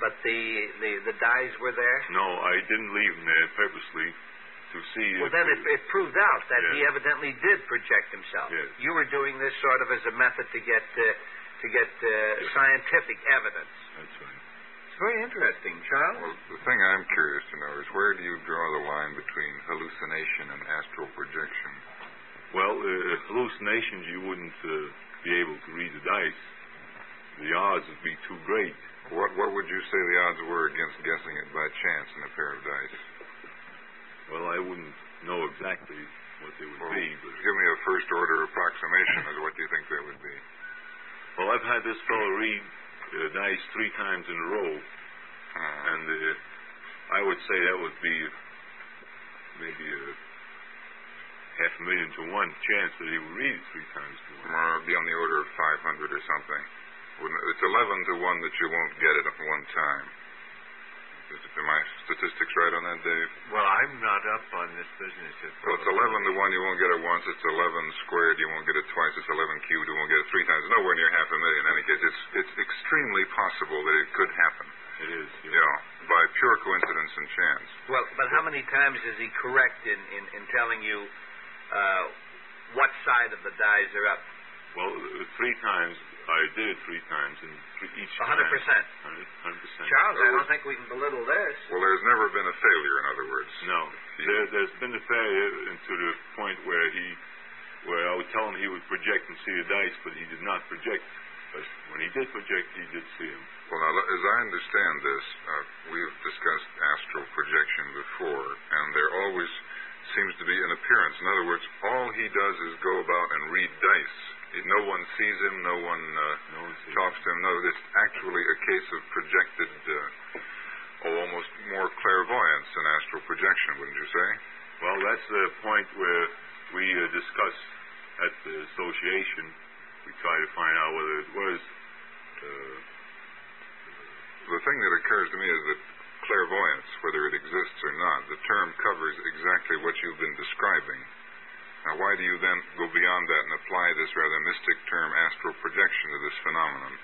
No. but but the, the the dice were there. no, I didn't leave him there purposely to see. Well, if then it, it proved out that he evidently did project himself. Yes. You were doing this sort of as a method to get uh, to get uh, scientific evidence. That's right. It's very interesting, Charles. Well, the thing I'm curious to know is where do you draw the line between hallucination and astral projection? Well, uh, hallucinations, you wouldn't uh, be able to read the dice. The odds would be too great. What what would you say the odds were against guessing it by chance in a pair of dice? Well, I wouldn't know exactly what they would Well, be, but give me a first order approximation as what you think they would be. well, I've had this fellow read uh, dice three times in a row, Uh, and uh, I would say that would be maybe a half a million to one chance that he would read it three times to one. or it'd be on the order of 500 or something. Wouldn't it- It's 11 to 1 that you won't get it at one time. Is it, my statistics right on that, Dave? Well, I'm not up on this business. Of Well, it's 11 to 1, you won't get it once. It's 11 squared, you won't get it twice. It's 11 cubed, you won't get it three times. It's nowhere near half a million. In any case, it's, it's extremely possible that it could happen. It is. Yeah, by pure coincidence and chance. Well, but how many times is he correct in in, in telling you uh, what side of the dice are up? Well, uh, three times. I did it three times, and three, each A hundred time- percent. Hundred hundred percent. Charles, I don't think we can belittle this. Well, there's never been a failure, in other words. No, there, there's been a failure to the point where he, where I would tell him he would project and see the dice, but he did not project. But when he did project, he did see them. Well, now, as I understand this, uh, we've discussed astral projection before, and there always seems to be an appearance. In other words, all he does is go about and read dice. No one sees him, no one uh, No one talks to him. No, it's actually a case of projected, uh, oh, almost more clairvoyance than astral projection, wouldn't you say? Well, that's the point where we uh, discuss at the association. We try to find out whether it was. Uh, The thing that occurs to me is that clairvoyance, whether it exists or not, the term covers exactly what you've been describing. Now, why do you then go beyond that and apply this rather mystic term astral projection to this phenomenon?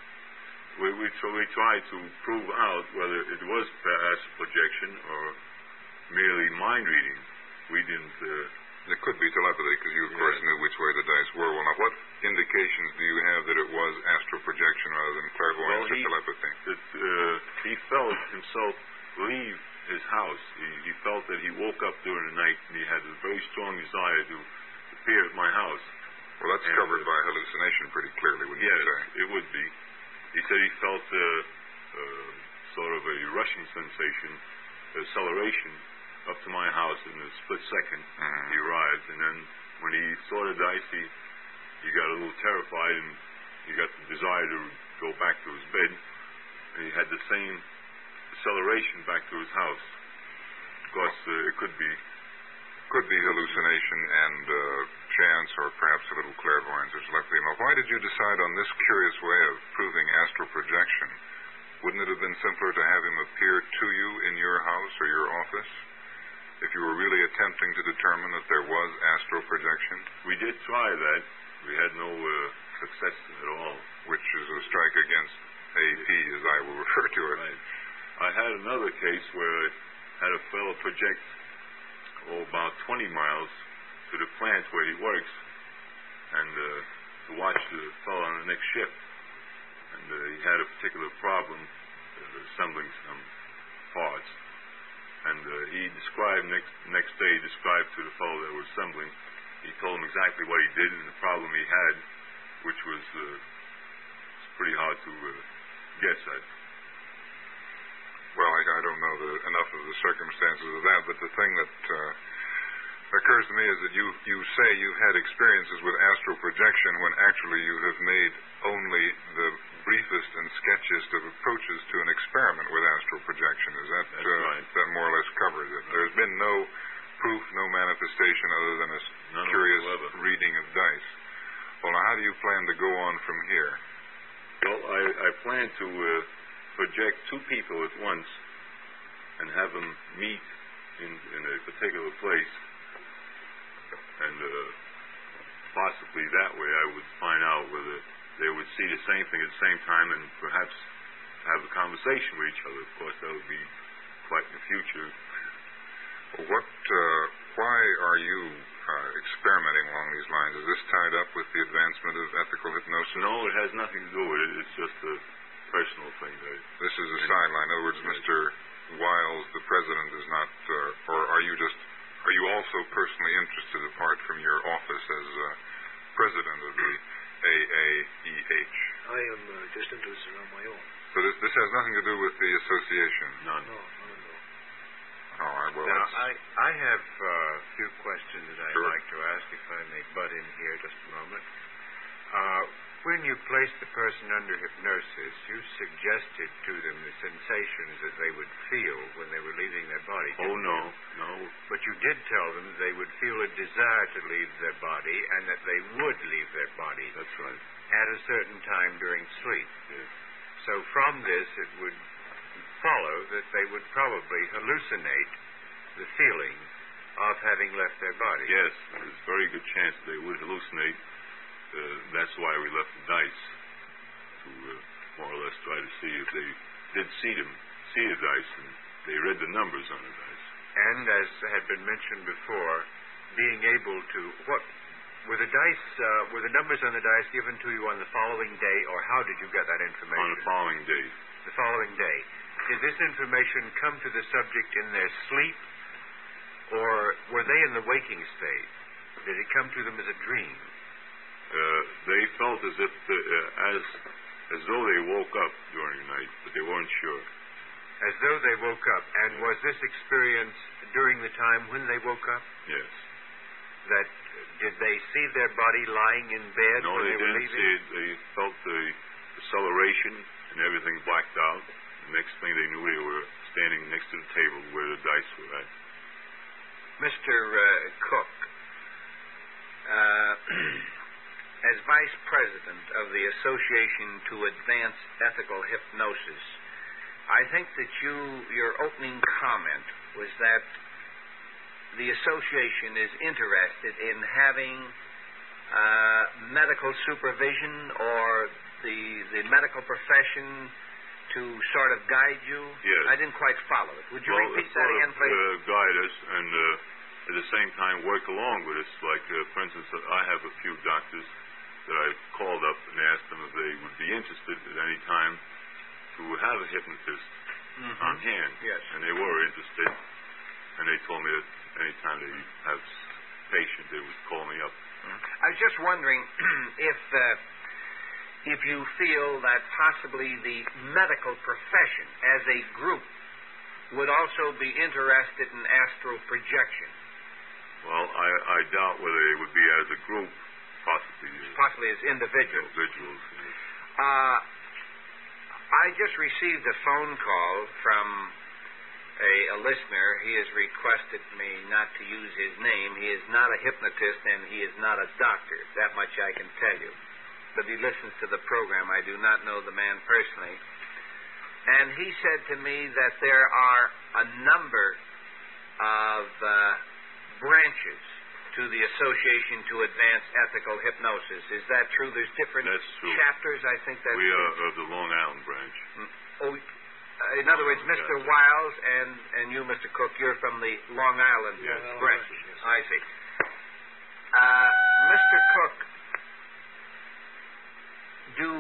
we, we, so we try to prove out whether it was astral projection or merely mind reading. We didn't. Uh, It could be telepathy because you, of Yeah. course, knew which way the dice were. Well, now, what indications do you have that it was astral projection rather than clairvoyance Well, he- or telepathy? that uh, he felt himself leave his house. He, he felt that he woke up during the night and he had a very strong desire to at my house. Well, that's and, covered by hallucination pretty clearly, wouldn't Yes, you say? it would be. He said he felt uh, uh, sort of a rushing sensation, acceleration up to my house in a split 2nd Mhm. He arrived, and then when he saw the dice, he, he got a little terrified and he got the desire to go back to his bed. And he had the same acceleration back to his house. Of course, uh, it could be Could be hallucination and uh, chance, or perhaps a little clairvoyance or telepathy. Now, why did you decide on this curious way of proving astral projection? Wouldn't it have been simpler to have him appear to you in your house or your office? If you were really attempting to determine that there was astral projection? We did try that. We had no uh, success at all. which is a strike against AP, as I will refer to it. Right. I had another case where I had a fellow project oh, about 20 miles to the plant where he works and uh, to watch the fellow on the next shift. And uh, he had a particular problem uh, assembling some parts. And uh, he described next next day he described to the fellow that was assembling. He told him exactly what he did and the problem he had, which was uh, pretty hard to uh, guess at. Well, I, I don't know the, enough of the circumstances of that, but the thing that uh, occurs to me is that you you say you've had experiences with astral projection when actually you have made only the briefest and sketchiest of approaches to an experiment with astral projection. Is that uh, right. that more or less covers it? There's been no proof, no manifestation other than a None curious reading of dice. Well, now how do you plan to go on from here? Well, I, I plan to uh, project two people at once and have them meet in, in a particular place. And uh, possibly that way I would find out whether they would see the same thing at the same time and perhaps have a conversation with each other. Of course, that would be quite in the future. What? Uh, why are you uh, experimenting along these lines? Is this tied up with the advancement of ethical hypnosis? No, it has nothing to do with it. It's just a personal thing. That This is a sideline. In other words, Mr. Wiles, the president, is not, uh, or are you just, are you also personally interested apart from your office as uh, president of the AAEH? I am uh, just interested on my own. So this, this has nothing to do with the association. none. No, none at all. All right. Well, Now, I, I have uh, a few questions that I'd Sure. like to ask, if I may butt in here just a moment. Uh, when you placed the person under hypnosis, you suggested to them the sensations that they would feel when they were leaving their body. Oh, no, you? no. But you did tell them they would feel a desire to leave their body and that they would leave their body That's right. at a certain time during sleep. Yes. So from this, it would follow that they would probably hallucinate the feeling of having left their body. Yes, there's a very good chance they would hallucinate. Uh, that's why we left the dice to uh, more or less try to see if they did see them, see the dice, and they read the numbers on the dice. And as had been mentioned before, being able to what were the dice uh, were the numbers on the dice given to you on the following day, or how did you get that information? On the following day, The following day. Did this information come to the subject in their sleep, or were they in the waking state? Did it come to them as a dream? Uh, they felt as if the, uh, as as though they woke up during the night, but they weren't sure. As though they woke up. And was this experience during the time when they woke up? Yes. That did they see their body lying in bed No, when they they, were didn't leaving? see it. They felt the acceleration and everything blacked out. The next thing they knew, they were standing next to the table where the dice were at. Mr. Uh, Cook, uh, as Vice President of the Association to Advance Ethical Hypnosis, I think that you, your opening comment was that the association is interested in having uh, medical supervision or the the medical profession to sort of guide you. Yes. I didn't quite follow it. Would you well, repeat that again, please? Uh, guide us and uh, at the same time work along with us. Like, uh, for instance, I have a few doctors that I've called up and asked them if they would be interested at any time to have a hypnotist Mhm. on hand. Yes. And they were interested. And they told me that any time they have patients, they would call me up. I was just wondering if uh, if you feel that possibly the medical profession as a group would also be interested in astral projection, Well, I, I doubt whether they would be as a group, possibly as possibly as individuals. individuals. yes. Uh, I just received a phone call from a, a listener. He has requested me not to use his name. He is not a hypnotist and he is not a doctor. That much I can tell you. But he listens to the program. I do not know the man personally. And he said to me that there are a number of uh, branches to the Association to Advance Ethical Hypnosis. Is that true? There's different That's true. chapters, I think that's We true. are of the Long Island branch. Oh, uh, in other words, Mr. Wiles and, and you, Mr. Cook, you're from the Long Island Yes. branch. I see. Uh, Mr. Cook, do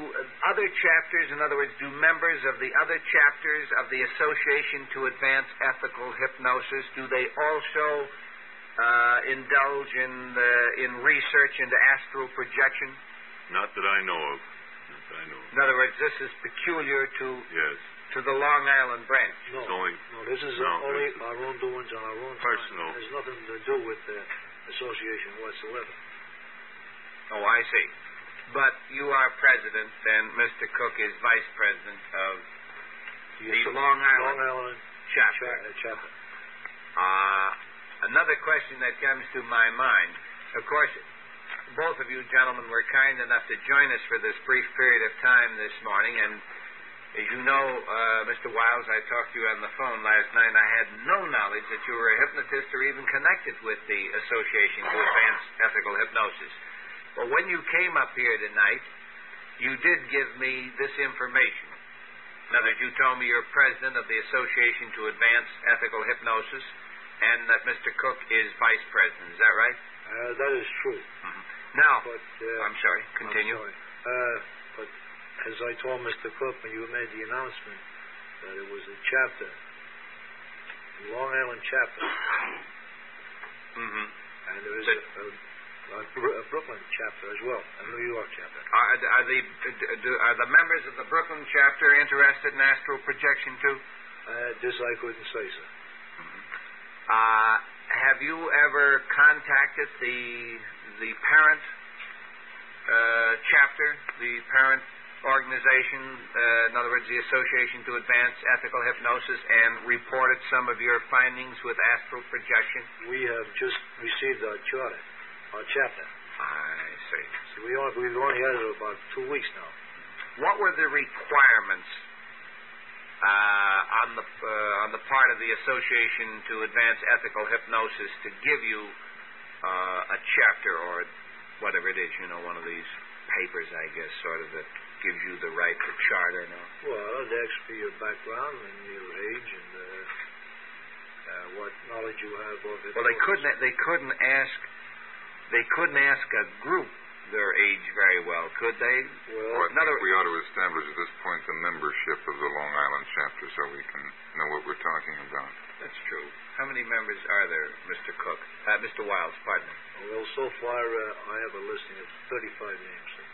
other chapters, in other words, do members of the other chapters of the Association to Advance Ethical Hypnosis, do they also uh, indulge in, uh, in research into astral projection? Not that I know of. Not that I know of. In other words, this is peculiar to, Yes. to the Long Island branch. No, It's only no, this is No, only our own doings on our own time. personal. It has nothing to do with the association whatsoever. Oh, I see. But you are president, and Mr. Cook is vice president of the Long Island Long Island chapter. cha- uh, chapter. Uh, another question that comes to my mind. Of course, both of you gentlemen were kind enough to join us for this brief period of time this morning, and as you know, uh, Mr. Wiles, I talked to you on the phone last night, I had no knowledge that you were a hypnotist or even connected with the Association to Advance Ethical Hypnosis. But when you came up here tonight, you did give me this information. In other words, you told me you're president of the Association to Advance Ethical Hypnosis, and that Mr. Cook is vice president. Is that right? Uh, that is true. Now, But uh, I'm sorry. Continue. I'm sorry. Uh, but as I told Mr. Cook when you made the announcement that it was a chapter, a Long Island chapter, Mm-hmm. and there is a, a, a Brooklyn chapter as well, a New York chapter. Are, are the do, are the members of the Brooklyn chapter interested in astral projection too? Uh, this I couldn't say, sir. Uh, have you ever contacted the the parent uh, chapter, the parent organization, uh, in other words, the Association to Advance Ethical Hypnosis, and reported some of your findings with astral projection? We have just received our charter, our chapter. I see. So we only, we've only had it about two weeks now. What were the requirements uh, on the uh, on the part of the Association to Advance Ethical Hypnosis to give you uh, a chapter or whatever it is, you know, one of these papers, I guess, sort of that gives you the right to charter? No. Well, they ask for your background and your age and uh, uh, what knowledge you have of it. Well, they couldn't they couldn't ask they couldn't ask a group their age very well, could they? Well, Well, I Another- think we ought to establish at this point the membership of the Long Island chapter so we can know what we're talking about. That's true. How many members are there, Mr. Cook? Uh, Mr. Wiles, pardon me. well, so far uh, I have a listing of 35 names. Sir.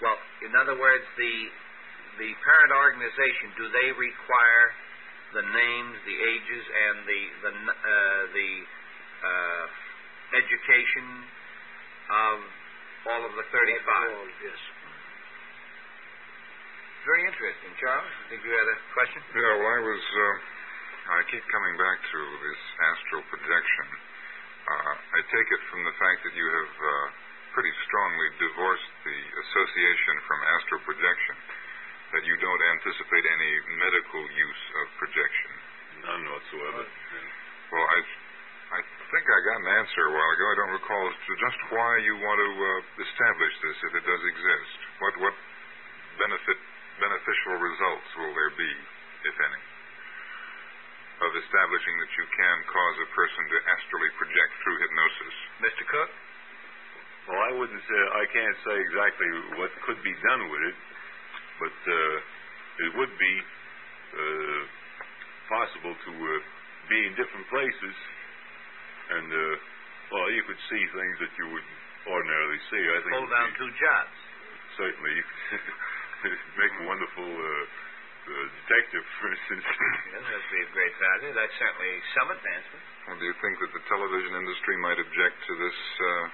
Well, in other words, the the parent organization do they require the names, the ages, and the the uh, the uh, education of all of the 35? Well, yes. Very interesting, Charles. I think you had a question. Yeah, well, I was. Uh, I keep coming back to this astral projection. Uh, I take it from the fact that you have uh, pretty strongly divorced the association from astral projection, that you don't anticipate any medical use of projection. None whatsoever. Well, I, I think I got an answer a while ago. I don't recall just why you want to uh, establish this, if it does exist. What what benefit beneficial results will there be, if any, of establishing that you can cause a person to astrally project through hypnosis? Mr. Cook? Well, I wouldn't say, I can't say exactly what could be done with it, but uh, it would be uh, possible to uh, be in different places, and uh, well, you could see things that you would ordinarily see. I think Hold down be- two jobs. certainly you could make a wonderful uh, uh, detective, for instance. Yeah, that'd be of great value. That's certainly some advancement. Well, do you think that the television industry might object to this uh,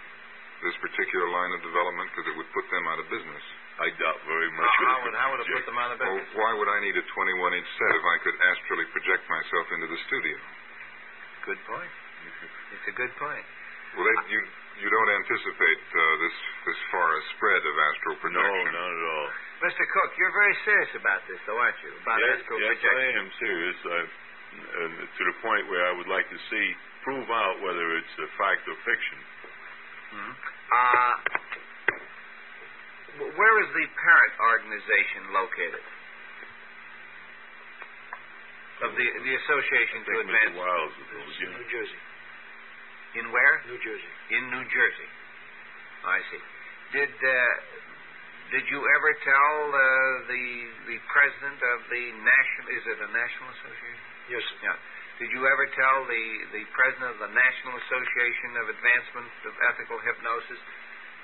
this particular line of development because it would put them out of business? I doubt very How, much. how would, how would it put them out of Well, business? why would I need a 21 inch set if I could astrally project myself into the studio? Good point. It's a good point. Well, they, you you don't anticipate uh, this this far a spread of astral No, not at all. Mr. Cook, you're very serious about this, though, aren't you? About yes, astral yes, projection. I am serious. I, and to the point where I would like to see prove out whether it's a fact or fiction. Uh, where is the parent organization located? Of the the Association to Advance. Mr. Wiles is over It's here. New Jersey. In where? New Jersey. In New Jersey. I see. Did uh, did you ever tell uh, the the president of the national? Is it a national association? Yes, sir. Yeah. Did you ever tell the the president of the National Association of Advancement of Ethical Hypnosis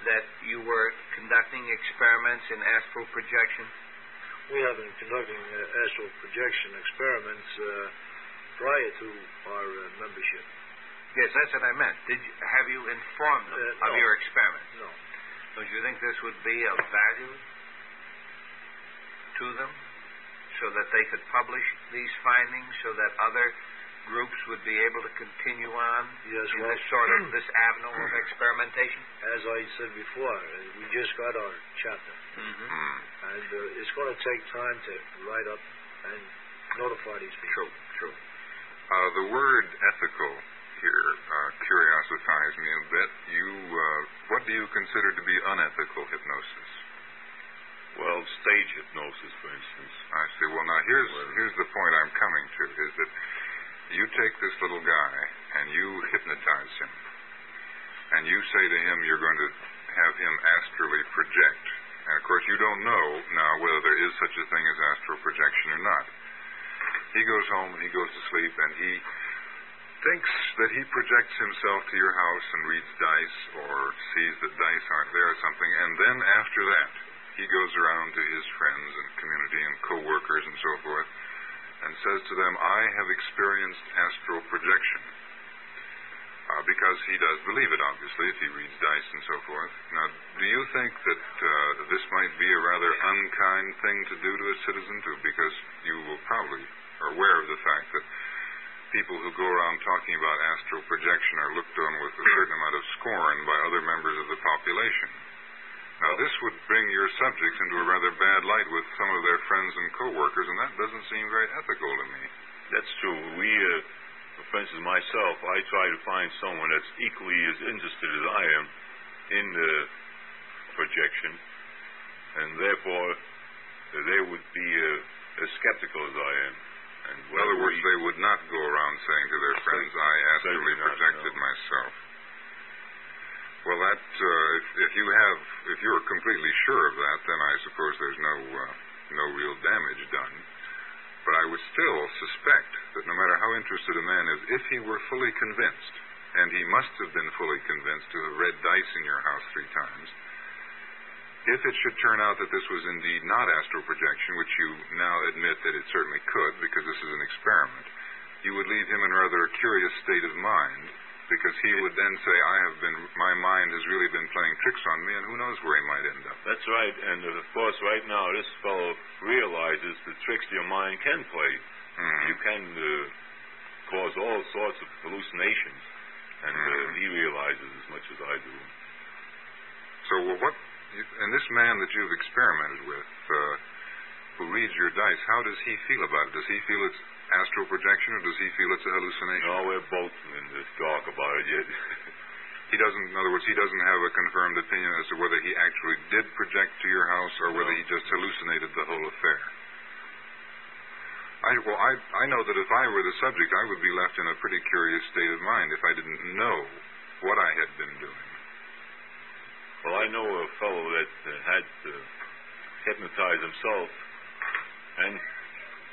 that you were conducting experiments in astral projection? We have been conducting uh, astral projection experiments uh, prior to our uh, membership. Yes, that's what I meant. Did you, have you informed them Uh, of no. your experiment? No. Don't you think this would be of value to them so that they could publish these findings so that other groups would be able to continue on Yes, in well- this sort of this avenue of experimentation? As I said before, uh, we just got our chapter, Mm-hmm. Hmm. and uh, it's going to take time to write up and notify these people. True, true. Uh, the word ethical here uh, curiosifies me a bit. You, uh, what do you consider to be unethical hypnosis? Well, stage hypnosis, for instance. I see. Well, now here's here's the point I'm coming to: is that you take this little guy and you hypnotize him, and you say to him you're going to have him astrally project. And of course, you don't know now whether there is such a thing as astral projection or not. He goes home and he goes to sleep and he thinks that he projects himself to your house and reads dice or sees that dice aren't there or something, and then after that, he goes around to his friends and community and co-workers and so forth and says to them, I have experienced astral projection. Uh, because he does believe it, obviously, if he reads dice and so forth. Now, do you think that uh, this might be a rather unkind thing to do to a citizen, too? Because you will probably are aware of the fact that people who go around talking about astral projection are looked on with a certain amount of scorn by other members of the population. Now, this would bring your subjects into a rather bad light with some of their friends and co-workers, and that doesn't seem very ethical to me. That's true. We, uh, for instance, myself, I try to find someone that's equally as interested as I am in the projection, and therefore they would be uh, as skeptical as I am. In other words, they would not go around saying to their friends, I astrally Certainly not, projected no. myself. Well, that, uh, if, if you have, if you're completely sure of that, then I suppose there's no, uh, no real damage done. But I would still suspect that no matter how interested a man is, if he were fully convinced, and he must have been fully convinced to have read dice in your house three times, if it should turn out that this was indeed not astral projection, which you now admit that it certainly could, because this is an experiment, you would leave him in rather a curious state of mind, because he would then say, I have been, my mind has really been playing tricks on me, and who knows where he might end up. That's right, and uh, of course, right now, this fellow realizes the tricks your mind can play. Hmm. You can uh, cause all sorts of hallucinations, and uh, Mhm. he realizes as much as I do. So, well, what, and this man that you've experimented with, uh, who reads your dice, how does he feel about it? Does he feel it's astral projection, or does he feel it's a hallucination? No, we're both in the dark about it yet. He doesn't, in other words, he doesn't have a confirmed opinion as to whether he actually did project to your house or whether No. he just hallucinated the whole affair. I, well, I, I know that if I were the subject, I would be left in a pretty curious state of mind if I didn't know what I had been doing. Well, I know a fellow that uh, had uh, hypnotized himself and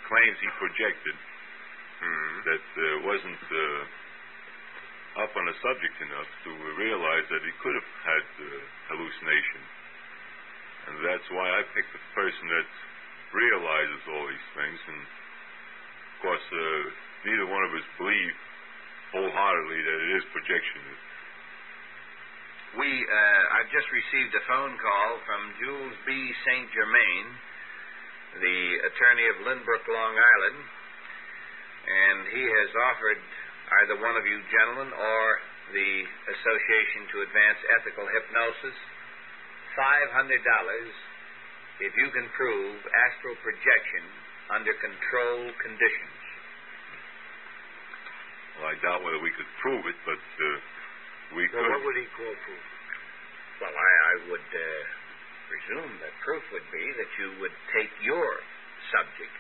claims he projected. Hmm. that uh, wasn't uh, up on the subject enough to realize that he could have had uh, hallucination. And that's why I picked the person that realizes all these things. And of course, uh, neither one of us believe wholeheartedly that it is projection. We, uh, I've just received a phone call from Jules B. St. Germain, the attorney of Lynbrook, Long Island, and he has offered either one of you gentlemen or the Association to Advance Ethical Hypnosis $500 if you can prove astral projection under controlled conditions. Well, I doubt whether we could prove it, but uh, we Well, could. what would he call proof? Well, I, I would uh, presume that proof would be that you would take your subject.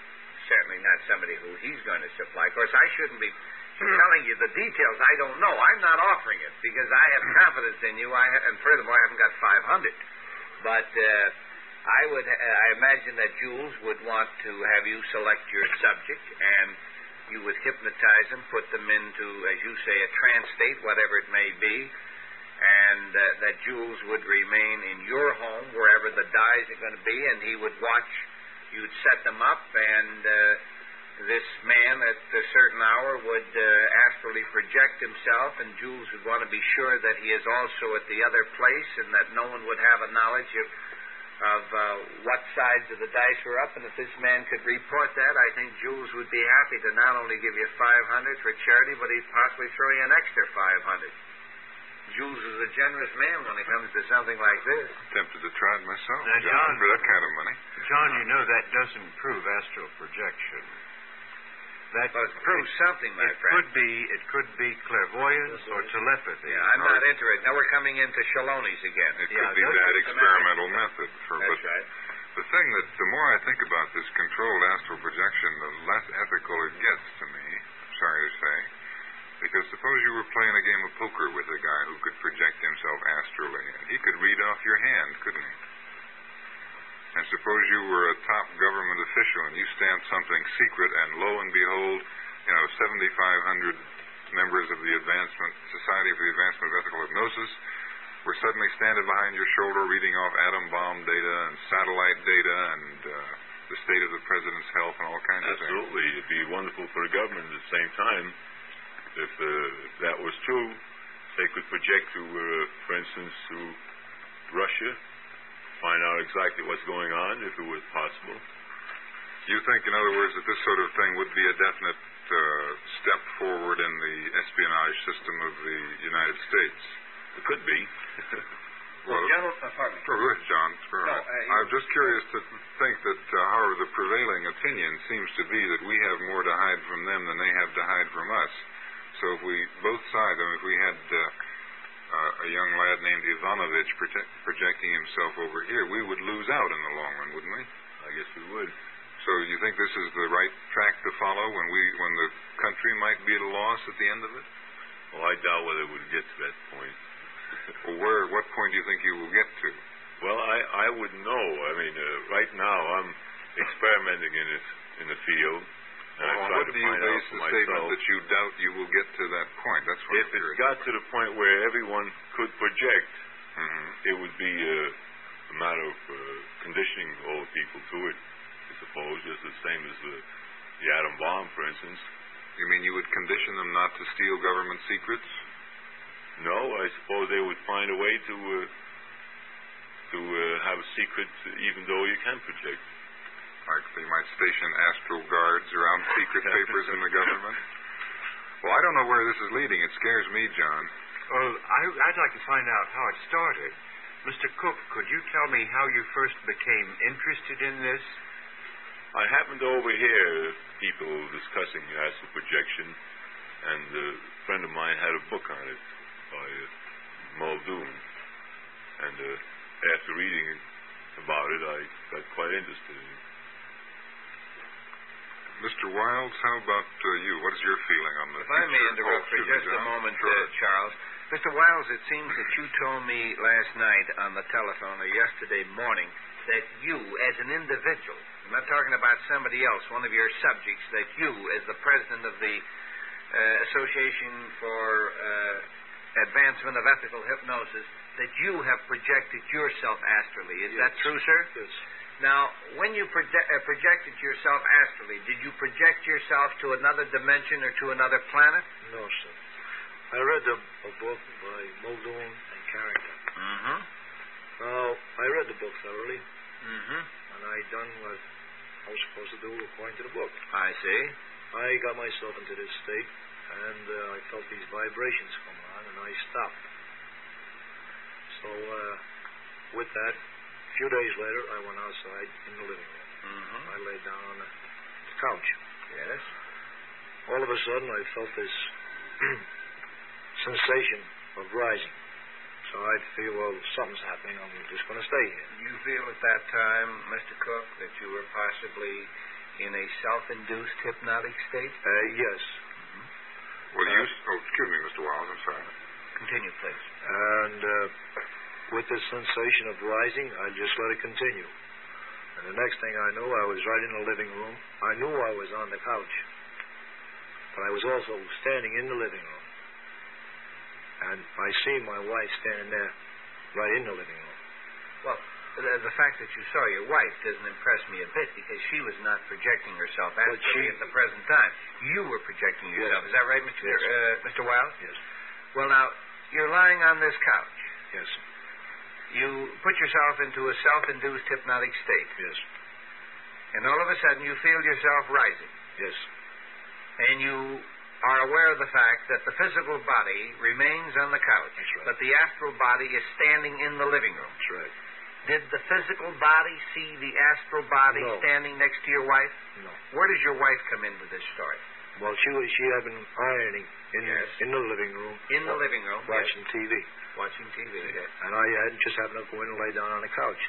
Certainly not somebody who he's going to supply. Of course, I shouldn't be telling you the details. I don't know. I'm not offering it because I have confidence in you. I ha- and furthermore, I haven't got 500. But uh, I would. Uh, I imagine that Jules would want to have you select your subject, and you would hypnotize them, put them into, as you say, a trance state, whatever it may be, and uh, that Jules would remain in your home wherever the dies are going to be, and he would watch. You'd set them up, and uh, this man at a certain hour would uh, astrally project himself, and Jules would want to be sure that he is also at the other place, and that no one would have a knowledge of of uh, what sides of the dice were up, and if this man could report that, I think Jules would be happy to not only give you 500 for charity, but he'd possibly throw you an extra 500. Jules is a generous man when it comes to something like this. Tempted to try it myself, Now, John, John- for that kind of money. John, you know that doesn't prove astral projection. That But it proves something, my it friend. could be it could be clairvoyance or telepathy. Yeah, I'm not into it. Now we're coming into Shaloni's again. It Yeah, could be that experimental method. For, That's but right. the thing that the more I think about this controlled astral projection, the less ethical it gets to me. Sorry to say, because suppose you were playing a game of poker with a guy who could project himself astrally, and he could read off your hand, couldn't he? And suppose you were a top government official and you stamped something secret, and lo and behold, you know, 7,500 members of the Advancement Society for the Advancement of Ethical Hypnosis were suddenly standing behind your shoulder reading off atom bomb data and satellite data and uh, the state of the president's health and all kinds of things. Absolutely. It'd be wonderful for the government at the same time if uh, if that was true. They could project to, uh, for instance, to Russia, find out exactly what's going on if it was possible. You think, in other words, that this sort of thing would be a definite uh, step forward in the espionage system of the United States? It could be. Well, General, uh, pardon me. Go ahead, John. No, uh, I'm just curious to think that, uh, however, the prevailing opinion seems to be that we have more to hide from them than they have to hide from us. So if we, both sides, I mean, if we had uh, uh, a young lad named Ivanovich prote- projecting himself over here, we would lose out in the long run, wouldn't we? I guess we would. So you think this is the right track to follow when we, when the country might be at a loss at the end of it? Well, I doubt whether it would get to that point. Well, where, what point do you think you will get to? Well, I, I wouldn't know. I mean, uh, right now I'm experimenting in it in the field. And Well, what do you base the statement that you doubt you will get to that point? That's what if I'm it got to the point where everyone could project, Mhm. it would be uh, a matter of uh, conditioning all the people to it, I suppose, just the same as the, the atom bomb, for instance. You mean you would condition them not to steal government secrets? No, I suppose they would find a way to uh, to uh, have a secret even though you can project. Like they might station astral guards around secret papers in the government? Well, I don't know where this is leading. It scares me, John. Well, I, I'd like to find out how it started. Mr. Cook, could you tell me how you first became interested in this? I happened to overhear people discussing astral projection, and a friend of mine had a book on it by uh, Muldoon. And uh, after reading about it, I got quite interested in it. Mr. Wilds, how about uh, you? What is your feeling on the If I may interrupt Oh, for excuse me, just a moment, Sure. uh, Charles. Mr. Wiles, it seems that you told me last night on the telephone or yesterday morning that you, as an individual, I'm not talking about somebody else, one of your subjects, that you, as the president of the uh, Association for uh, Advancement of Ethical Hypnosis, that you have projected yourself astrally. Is that true, sir? Yes. Now, when you proje- uh, projected yourself astrally, did you project yourself to another dimension or to another planet? No, sir. I read a, a book by Muldoon and Carrington. Mm-hmm. Now, I read the book thoroughly, Mm-hmm. and I done what I was supposed to do according to the book. I see. I got myself into this state, and uh, I felt these vibrations come on, and I stopped. So, uh, with that, few days later, I went outside in the living room. Mm-hmm. I lay down on the couch. Yes. All of a sudden, I felt this sensation of rising. So I'd feel, well, something's happening. I'm just going to stay here. You feel at that time, Mr. Cook, that you were possibly in a self-induced hypnotic state? Uh, yes. Well, you. Oh, excuse me, Mr. Wiles. I'm sorry. Continue, please. And uh, with the sensation of rising, I just let it continue. And the next thing I knew, I was right in the living room. I knew I was on the couch, but I was also standing in the living room. And I see my wife standing there, right in the living room. Well, the, the fact that you saw your wife doesn't impress me a bit because she was not projecting herself astrally she- at the present time. You were projecting Yes. yourself. Is that right, Mr. Yes. Uh, Mr. Wiles? Yes. Well, now, you're lying on this couch. Yes. You put yourself into a self-induced hypnotic state. Yes. And all of a sudden, you feel yourself rising. Yes. And you are aware of the fact that the physical body remains on the couch, That's right. but the astral body is standing in the living room. That's right. Did the physical body see the astral body No. standing next to your wife? No. Where does your wife come into this story? Well, she was she had been ironing in Yes. in the living room, In the living room, watching TV, yes. Watching TV. And I had just happened to go in and lay down on the couch,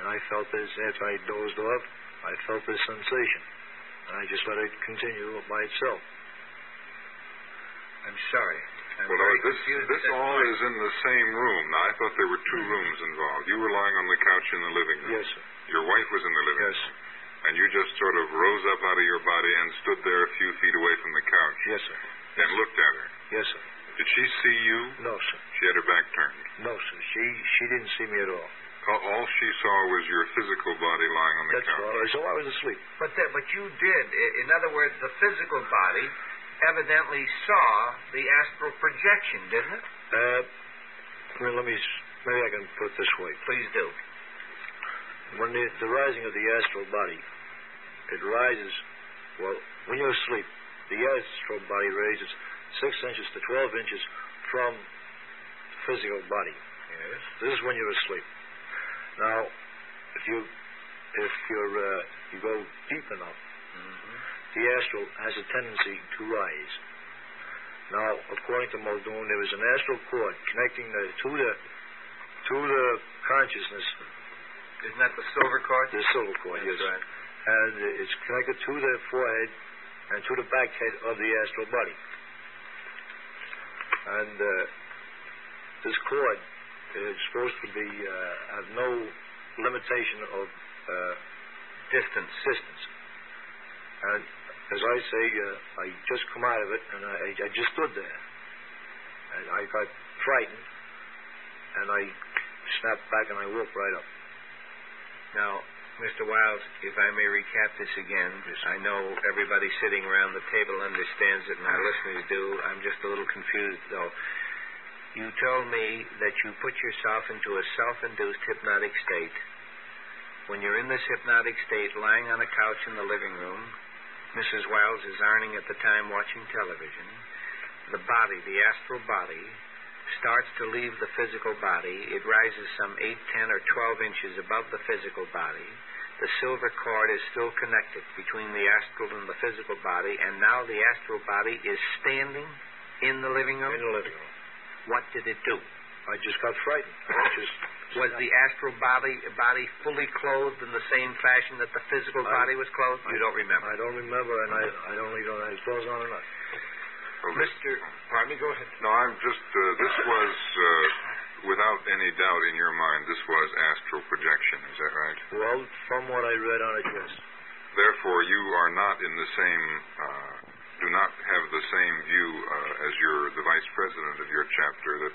and I felt this after I dozed off. I felt this sensation, and I just let it continue by itself. I'm sorry. I'm Well, now, this this all point. is in the same room. Now, I thought there were two mm-hmm. rooms involved. You were lying on the couch in the living room. Yes, sir. Your wife was in the living room. Yes. And you just sort of rose up out of your body and stood there a few feet away from the couch Yes, sir. and looked at her. Yes, sir. Did she see you? No, sir. She had her back turned. No, sir. She she didn't see me at all. All, all she saw was your physical body lying on the That's couch. all. So I was asleep. But that, but you did. In other words, the physical body evidently saw the astral projection, didn't it? Uh, well, let me maybe I can put it this way. Please do. When the, the rising of the astral body, it rises, well, when you're asleep, the astral body raises six inches to 12 inches from the physical body. Yes. This is when you're asleep. Now, if you if you're uh, you go deep enough, Mm-hmm. the astral has a tendency to rise. Now, according to Muldoon, there is an astral cord connecting the, to the to the consciousness, Isn't that the silver cord? the silver cord, yes, right. and it's connected to the forehead and to the back head of the astral body. And uh, this cord is supposed to be uh, have no limitation of uh, Distance. distance. And as I say, uh, I just come out of it, and I, I just stood there. And I got frightened, and I snapped back, and I woke right up. Now, Mr. Wiles, if I may recap this again, because I know everybody sitting around the table understands it, and our listeners do. I'm just a little confused, though. You told me that you put yourself into a self-induced hypnotic state. When you're in this hypnotic state, lying on a couch in the living room, Mrs. Wiles is ironing at the time watching television. The body, the astral body, starts to leave the physical body. It rises some 8, 10, or 12 inches above the physical body. The silver cord is still connected between the astral and the physical body, and now the astral body is standing in the living room. In the living room. What did it do? I just got frightened. I just Was the astral body body fully clothed in the same fashion that the physical I- body was clothed? You don't remember. I don't remember, and I I don't even know if it goes on or not. Well, Mr. Pardon me, go ahead. No, I'm just. Uh, this was, uh, without any doubt in your mind, this was astral projection. Is that right? Well, from what I read on it, yes. Therefore, you are not in the same. Uh, do not have the same view uh, as your the vice president of your chapter that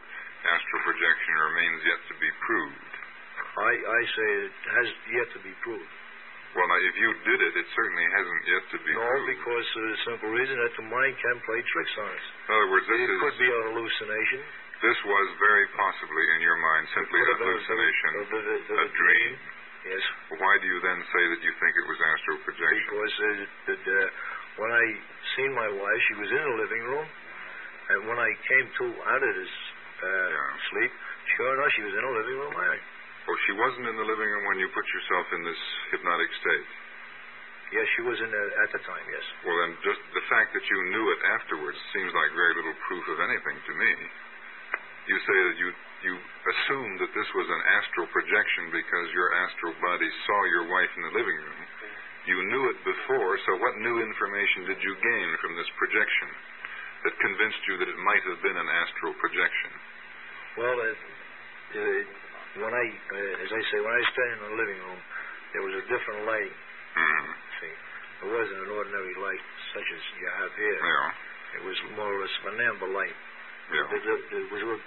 astral projection remains yet to be proved. I I say it has yet to be proved. Well, now, if you did it, it certainly hasn't yet to be No, proved. because of the simple reason that the mind can play tricks on us. In other words, this It is could be a hallucination. this was very possibly in your mind simply a Could have been hallucination, a a dream. Yes, Why do you then say that you think it was astral projection? because uh, that, uh, when I seen my wife, she was in the living room, and when I came to out of this uh, Yeah. sleep, sure enough, she was in the living room ironing. Well, she wasn't in the living room when you put yourself in this hypnotic state. Yes, she was in there at the time, yes. Well, then, just the fact that you knew it afterwards seems like very little proof of anything to me. You say that you you assumed that this was an astral projection because your astral body saw your wife in the living room. You knew it before, so what new information did you gain from this projection that convinced you that it might have been an astral projection? Well, when I, uh, as I say, when I was standing in the living room, there was a different light. Hmm. See, it wasn't an ordinary light such as you have here. Yeah. It was more or less an amber light. Yeah. It, it, it was a,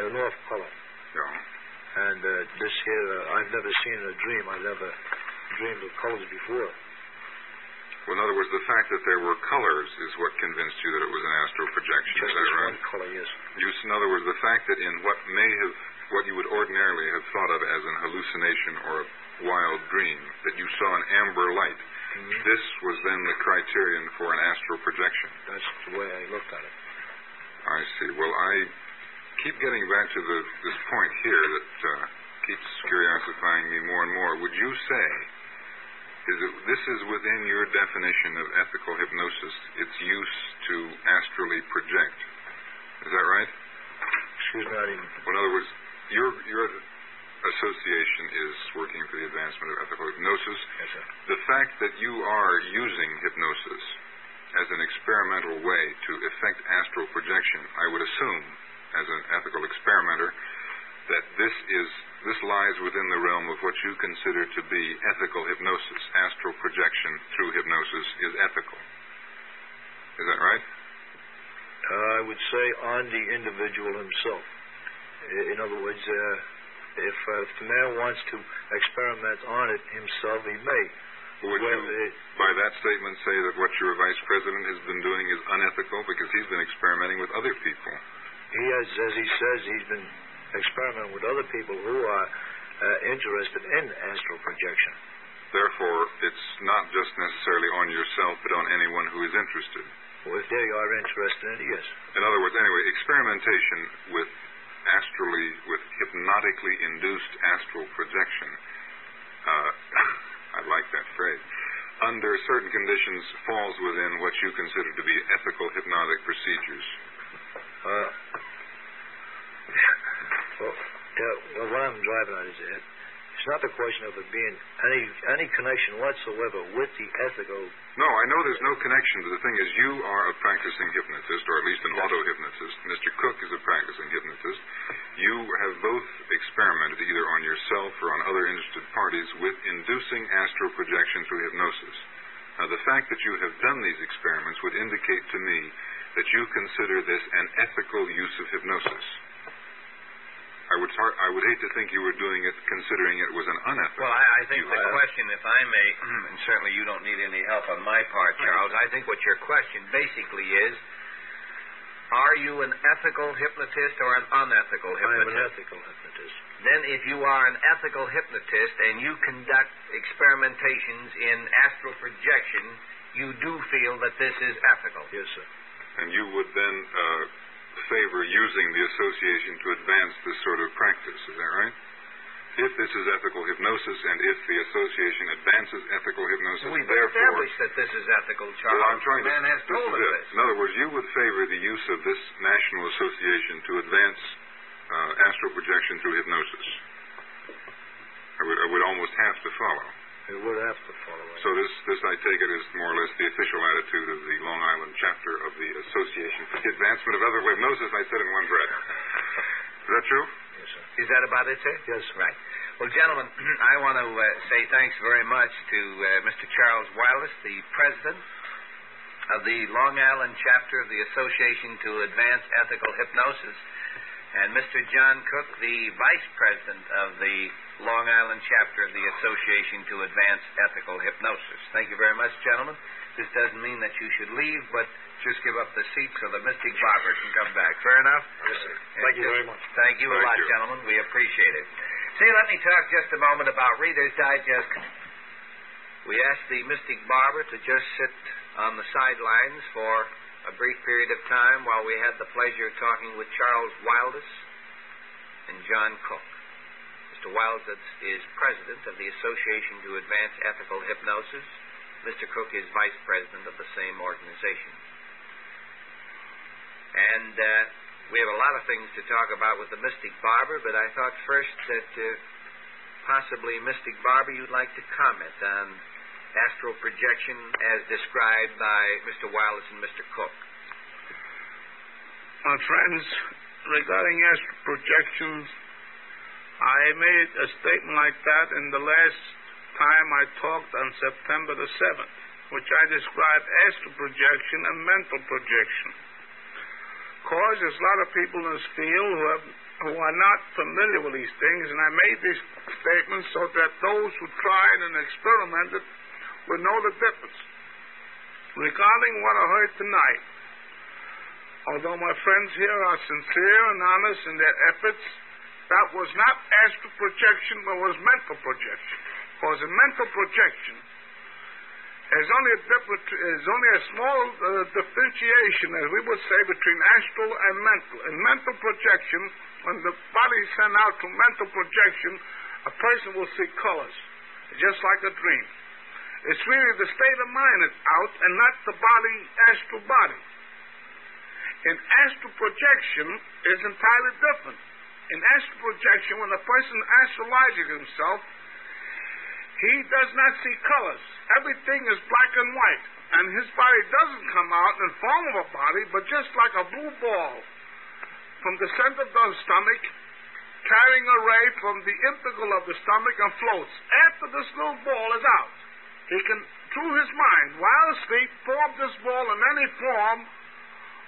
an off color. Yeah. And uh, this here, uh, I've never seen in a dream. I've never dreamed of colors before. Well, in other words, the fact that there were colors is what convinced you that it was an astral projection. Just is that right? one color, yes. You, in other words, the fact that in what may have, what you would ordinarily have thought of as an hallucination or a wild dream, that you saw an amber light, Mhm. this was then the criterion for an astral projection. That's the way I looked at it. I see. Well, I keep getting back to the, this point here that uh, keeps curiosifying me more and more. Would you say is it, this is within your definition of ethical hypnosis, its use to astrally project? Is that right? Excuse me, I didn't. Well, in other words, your your association is working for the advancement of ethical hypnosis. Yes, sir. The fact that you are using hypnosis as an experimental way to effect astral projection, I would assume, as an ethical experimenter, that this is this lies within the realm of what you consider to be ethical hypnosis. Astral projection through hypnosis is ethical. Is that right? Uh, I would say on the individual himself. In other words, uh, if, uh, if the man wants to experiment on it himself, he may. Would well, you, it, by that statement, say that what your vice president has been doing is unethical because he's been experimenting with other people? he has, as he says, he's been experimenting with other people who are uh, interested in astral projection. Therefore, it's not just necessarily on yourself, but on anyone who is interested. Well, if they are interested in it, yes. In other words, anyway, experimentation with astrally, with hypnotically induced astral projection, uh, I like that phrase, under certain conditions falls within what you consider to be ethical hypnotic procedures. Uh, well, yeah, well, what I'm driving at is that it's not the question of it being any any connection whatsoever with the ethical. No, I know there's no connection, but the thing is, you are a practicing hypnotist, or at least an Yes. auto hypnotist. Mr. Cook is a practicing hypnotist. You have both experimented, either on yourself or on other interested parties, with inducing astral projection through hypnosis. Now, the fact that you have done these experiments would indicate to me that you consider this an ethical use of hypnosis. I would, tar- I would hate to think you were doing it considering it was an unethical. Well, I, I think use. the question, if I may, and certainly you don't need any help on my part, Charles, I think what your question basically is are you an ethical hypnotist or an unethical hypnotist? I am an hypnotist? ethical hypnotist. Then, if you are an ethical hypnotist and you conduct experimentations in astral projection, you do feel that this is ethical. Yes, sir. And you would then uh, favor using the association to advance this sort of practice. Is that right? If this is ethical hypnosis and if the association advances ethical hypnosis, We've therefore. established that this is ethical, Charles. Well, I'm trying to. Man has told us this. In other words, you would favor the use of this national association to advance uh, astral projection through hypnosis. I would, I would almost have to follow. It would have to follow it. So this, this I take it is more or less the official attitude of the Long Island chapter of the Association for the Advancement of Ethical Hypnosis. I said in one breath. Is that true? yes, sir. Is that about it, sir? Yes. Right. Well, gentlemen, I want to uh, say thanks very much to uh, Mr. Charles Wildes, the president of the Long Island chapter of the Association to Advance Ethical Hypnosis, and Mr. John Cook, the vice president of the Long Island chapter of the Association to Advance Ethical Hypnosis. Thank you very much, gentlemen. This doesn't mean that you should leave, but just give up the seat so that Mystic Barber can come back. Fair enough? Yes, sir. Thank you very much. Thank you a lot, you. gentlemen. We appreciate it. See, let me talk just a moment about Reader's Digest. We asked the Mystic Barber to just sit on the sidelines for a brief period of time while we had the pleasure of talking with Charles Wildus and John Cook. Mr. Wildus is president of the Association to Advance Ethical Hypnosis, Mr. Cook is vice president of the same organization. And uh, we have a lot of things to talk about with the Mystic Barber, but I thought first that uh, possibly Mystic Barber you'd like to comment on astral projection as described by Mr. Wireless and Mr. Cook. My friends, regarding astral projections, I made a statement like that in the last time I talked on September the 7th, which I described as astral projection and mental projection. Because there's a lot of people in this field who, have, who are not familiar with these things, and I made these statements so that those who tried and experimented would know the difference. Regarding what I heard tonight, although my friends here are sincere and honest in their efforts, that was not astral projection, but was mental projection. Because a mental projection, there's only a different, only a small uh, differentiation, as we would say, between astral and mental. In mental projection, when the body is sent out to mental projection, a person will see colors, just like a dream. It's really the state of mind that's out and not the body, astral body. In astral projection is entirely different. In astral projection, when a person astralizes himself, he does not see colors. Everything is black and white. And his body doesn't come out in form of a body, but just like a blue ball from the center of the stomach, carrying a ray from the integral of the stomach and floats. After this little ball is out, he can, through his mind, while asleep, form this ball in any form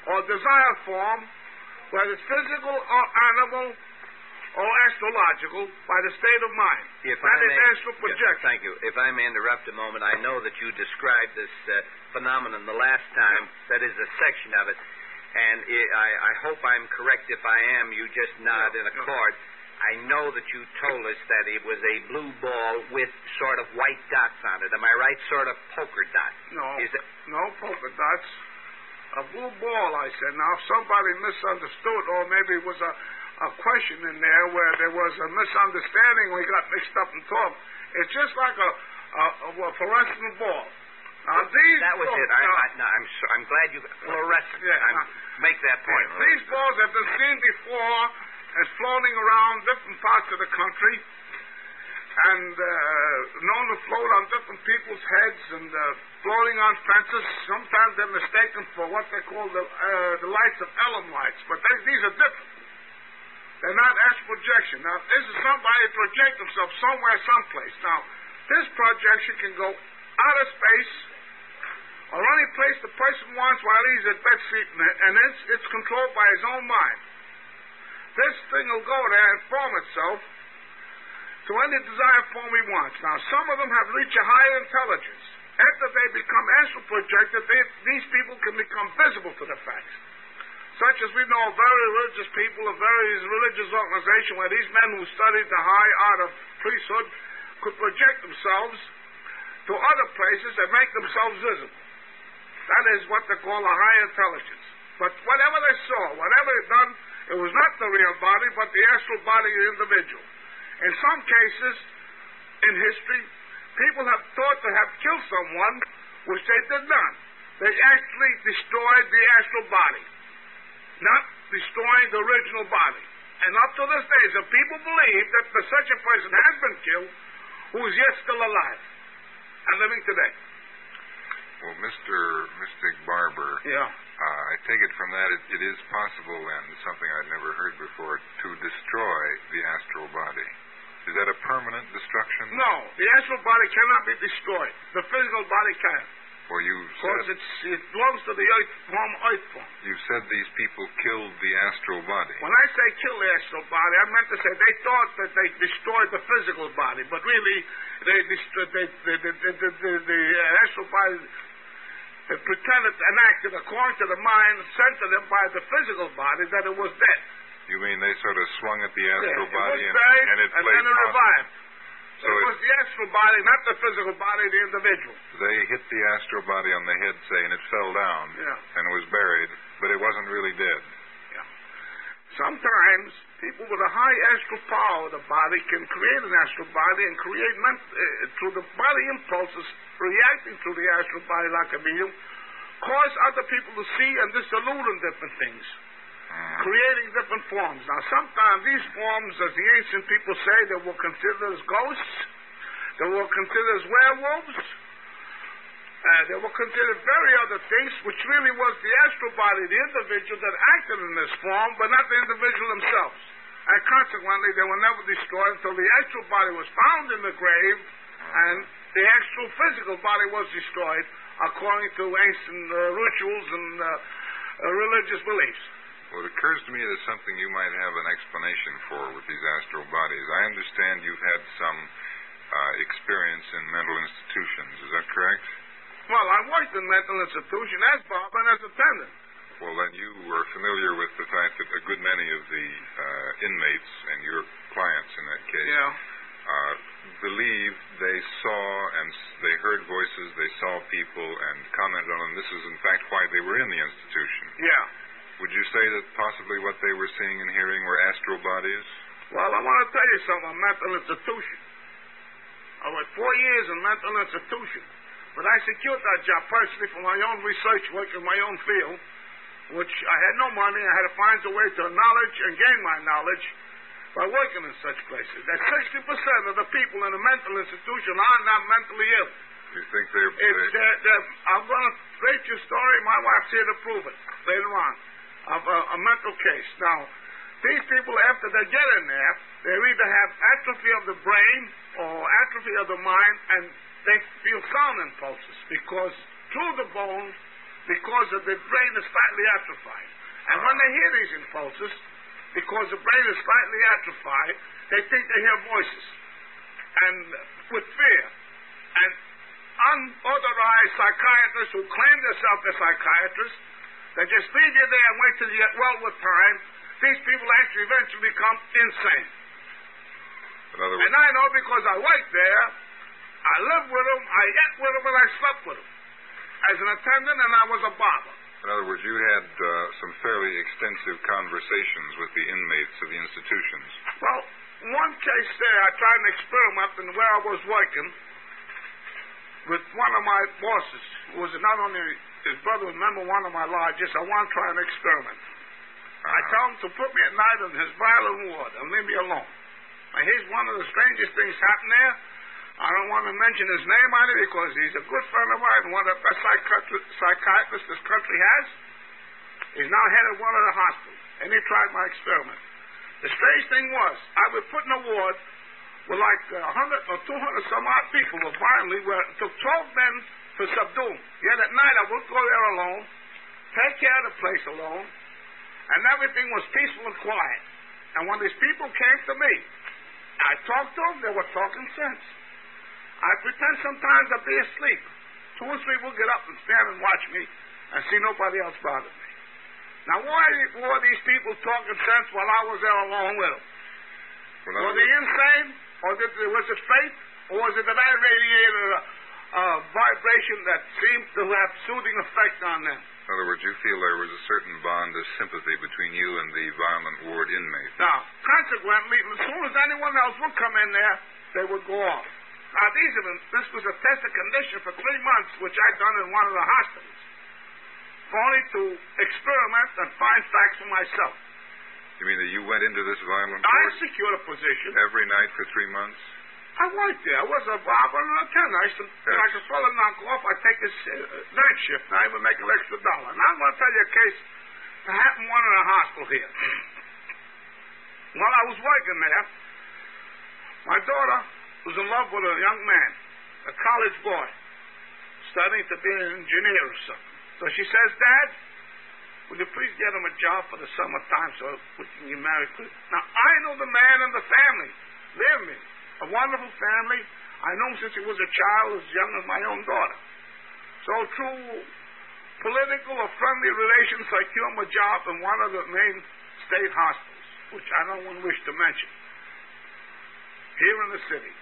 or desired form, whether physical or animal or astrological, by the state of mind. If that I is may, astral projection. thank you. If I may interrupt a moment, I know that you described this uh, phenomenon the last time. That is a section of it, and i I, I hope I'm correct. If I am, you just nod Yeah, in accord. I know that you told us that it was a blue ball with sort of white dots on it. Am I right? Sort of poker dots. No, Is it? no polka dots. A blue ball, I said. Now, if somebody misunderstood, or maybe it was a, a question in there where there was a misunderstanding, we got mixed up and talked. It's just like a, a, a fluorescent ball. Now, these That was balls, it. I, now, I, no, I'm, so, I'm glad you fluorescent. Yeah, I'm, uh, make that point. These balls have been seen before and floating around different parts of the country and uh, known to float on different people's heads and uh, floating on fences. Sometimes they're mistaken for what they call the, uh, the lights of Ellen lights, but they, these are different. They're not astral projection. Now, this is somebody project themselves somewhere, someplace. Now, this projection can go out of space or any place the person wants while he's at bed sleeping, and it's, it's controlled by his own mind. This thing will go there and form itself to any desired form he wants. Now, some of them have reached a higher intelligence. After they become astral projected, they, these people can become visible to the facts. Such as we know of very religious people of very religious organizations where these men who studied the high art of priesthood could project themselves to other places and make themselves visible. That is what they call a high intelligence. But whatever they saw, whatever they done, it was not the real body, but the astral body of the individual. In some cases, in history, people have thought to have killed someone, which they did not. They actually destroyed the astral body, not destroying the original body. And up to this day, some people believe that the, such a person has been killed who is yet still alive and living today. Well, Mr. Mystic Barber, Yeah. uh, I take it from that it, it is possible, and something I'd never heard before, to destroy the astral body. Is that a permanent destruction? No, the astral body cannot be destroyed. The physical body can. Well, you Because it's, it belongs to the earth form, earth form. you said these people killed the astral body. When I say kill the astral body, I meant to say they thought that they destroyed the physical body, but really they destroyed the, the, the, the astral body. They pretended and acted according to the mind sent to them by the physical body that it was dead. You mean they sort of swung at the astral it body was and, and it and then it revived. So it was the astral body, not the physical body of the individual. They hit the astral body on the head, say, and it fell down Yeah. and was buried, but it wasn't really dead. Sometimes people with a high astral power of the body can create an astral body and create ment- uh, through the body impulses reacting to the astral body like a medium, cause other people to see and disillude in different things, creating different forms. Now, sometimes these forms, as the ancient people say, they were considered as ghosts, they were considered as werewolves, uh, they were considered very other things, which really was the astral body, the individual that acted in this form, but not the individual themselves. And consequently, they were never destroyed until the astral body was found in the grave, and the actual physical body was destroyed according to ancient uh, rituals and uh, uh, religious beliefs. Well, it occurs to me there's something you might have an explanation for with these astral bodies. I understand you've had some uh, experience in mental institutions. Is that correct? Well, I worked in mental institution as Bob and as attendant. Well, then you were familiar with the fact that a good many of the uh, inmates and your clients in that case Yeah. uh, believe they saw and they heard voices, they saw people and commented on them. This is, in fact, why they were in the institution. Yeah. Would you say that possibly what they were seeing and hearing were astral bodies? Well, I want to tell you something. A mental institution. I worked four years in mental institution, but I secured that job personally for my own research work in my own field, which I had no money. I had to find a way to knowledge and gain my knowledge by working in such places. That 60% of the people in a mental institution are not mentally ill. You think they're, It's, they, uh, the, I'm going to rate your story. My wife's here to prove it later on of a, a mental case. Now, these people, after they get in there, they either have atrophy of the brain or atrophy of the mind, and they feel sound impulses because through the bone, because of the brain is slightly atrophied. And when they hear these impulses, because the brain is slightly atrophied, they think they hear voices, and with fear. And unauthorized psychiatrists who claim themselves as psychiatrists, they just leave you there and wait till you get well with time. These people actually eventually become insane. in other And I know because I worked there, I lived with them, I ate with them, and I slept with them. As an attendant, and I was a barber. in other words, you had uh, some fairly extensive conversations with the inmates of the institutions. Well, one case there, I tried an experiment in where I was working with one of my bosses, who was not only his brother, was of one of my lodges. I want to try an experiment. I Uh, tell him to put me at night in his violin ward and leave me alone. And here's one of the strangest things happened there. I don't want to mention his name it because he's a good friend of mine, one of the best psychiatri- psychiatrists this country has. He's now head of one of the hospitals, and he tried my experiment. The strange thing was, I would put in a ward with like a 100 or 200 some odd people were violently, where it took 12 men to subdue them. Yet at night I would go there alone, take care of the place alone, and everything was peaceful and quiet. And when these people came to me, I talked to them, they were talking sense. I pretend sometimes to be asleep. Two or three will get up and stand and watch me and see nobody else bother me. Now, why were these people talking sense while I was there alone with them? in Were they insane? Or did, was it faith? Or was it that I radiated a, a vibration that seemed to have soothing effect on them? in other words, you feel there was a certain bond of sympathy between you and the violent ward inmate. Now, consequently, as soon as anyone else would come in there, they would go off. Now, these the, this was a tested condition for three months, which I'd done in one of the hospitals, only to experiment and find facts for myself. You mean that you went into this violent I ward secured a position. every night for three months? I worked there. I was a barber and a lieutenant. I used to, Yes. like a fellow knock off, I'd take this uh, night shift, and I would make an extra dollar. Now, I'm going to tell you a case that happened one in a hospital here. While I was working there, my daughter was in love with a young man, a college boy, studying to be an engineer or something. So she says, Dad, will you please get him a job for the summertime so we can get married quick? Now, I know the man and the family. Believe me, a wonderful family. I know him since he was a child, as young as my own daughter. So through political or friendly relations, I secured him a job in one of the main state hospitals, which I don't wish to mention, here in the city.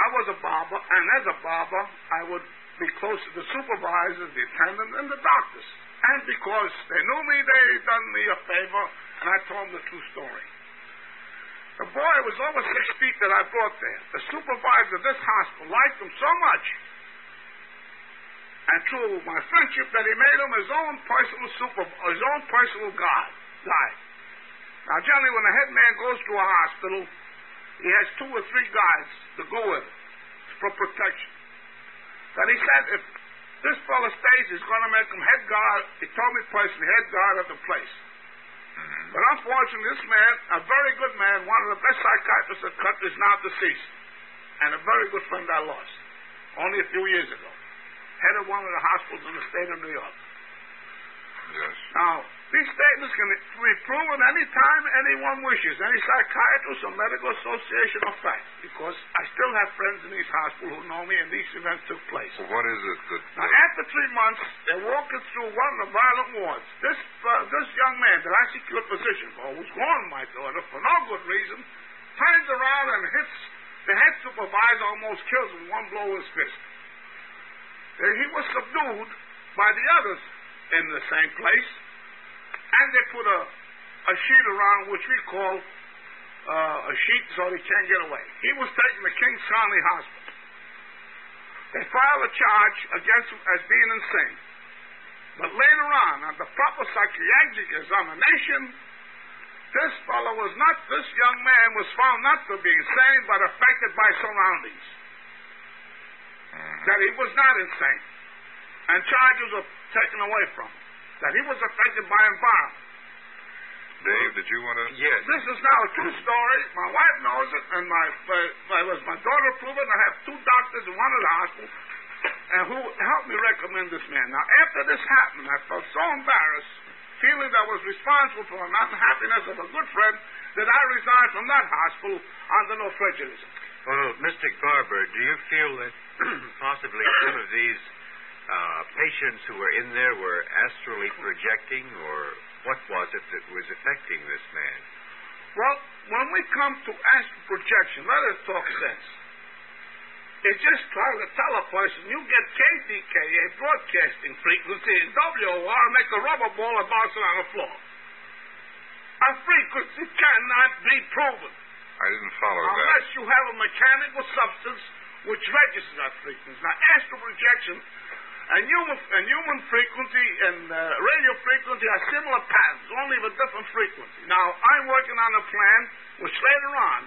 I was a barber, and as a barber, I would be close to the supervisors, the attendant, and the doctors. And because they knew me, they done me a favor, and I told them the true story. The boy was over six feet that I brought there. The supervisor of this hospital liked him so much and through my friendship that he made him his own personal super, his own personal guard, guy. Now, generally, when a head man goes to a hospital, he has two or three guards to go with him for protection. That he said if this fellow stays, he's going to make him head guard. He told me personally, head guard of the place. But unfortunately, this man, a very good man, one of the best psychiatrists in the country, is now deceased. And a very good friend I lost only a few years ago. Head of one of the hospitals in the state of New York. Yes. Now, these statements can be proven any time anyone wishes, any psychiatrist or medical association of fact, because I still have friends in these hospitals who know me and these events took place. So what is it that... Now, after three months, they're walking through one of the violent wards. This uh, this young man that I secured position for, who's gone my daughter for no good reason, turns around and hits the head supervisor, almost kills him one blow with his fist. And he was subdued by the others in the same place, and they put a a sheet around which we call uh, a sheet so he can't get away. He was taken to King's County Hospital. They filed a charge against him as being insane. But later on, on the proper psychiatric examination, this fellow was not, this young man was found not to be insane, but affected by surroundings. That he was not insane. And charges were taken away from him. That he was affected by environment. Dave, did you want to... Yes. This is now a true story. My wife knows it, and my, my, my, was my daughter proved it. I have two doctors in one of the hospitals, and who helped me recommend this man. Now, after this happened, I felt so embarrassed, feeling that I was responsible for the unhappiness of a good friend, that I resigned from that hospital under no prejudice. Well, Mr. Barber, do you feel that possibly some of these uh, patients who were in there were astrally projecting, or what was it that was affecting this man? Well, when we come to astral projection, let us talk sense. It's just trying to tell a person you get KDKA broadcasting frequency in WOR and make a rubber ball and bounce it on the floor. A frequency cannot be proven I didn't follow that. unless you have a mechanical substance which registers that frequency. Now, astral projection and human, and human frequency and uh, radio frequency are similar patterns, only with different frequency. Now, I'm working on a plan which later on,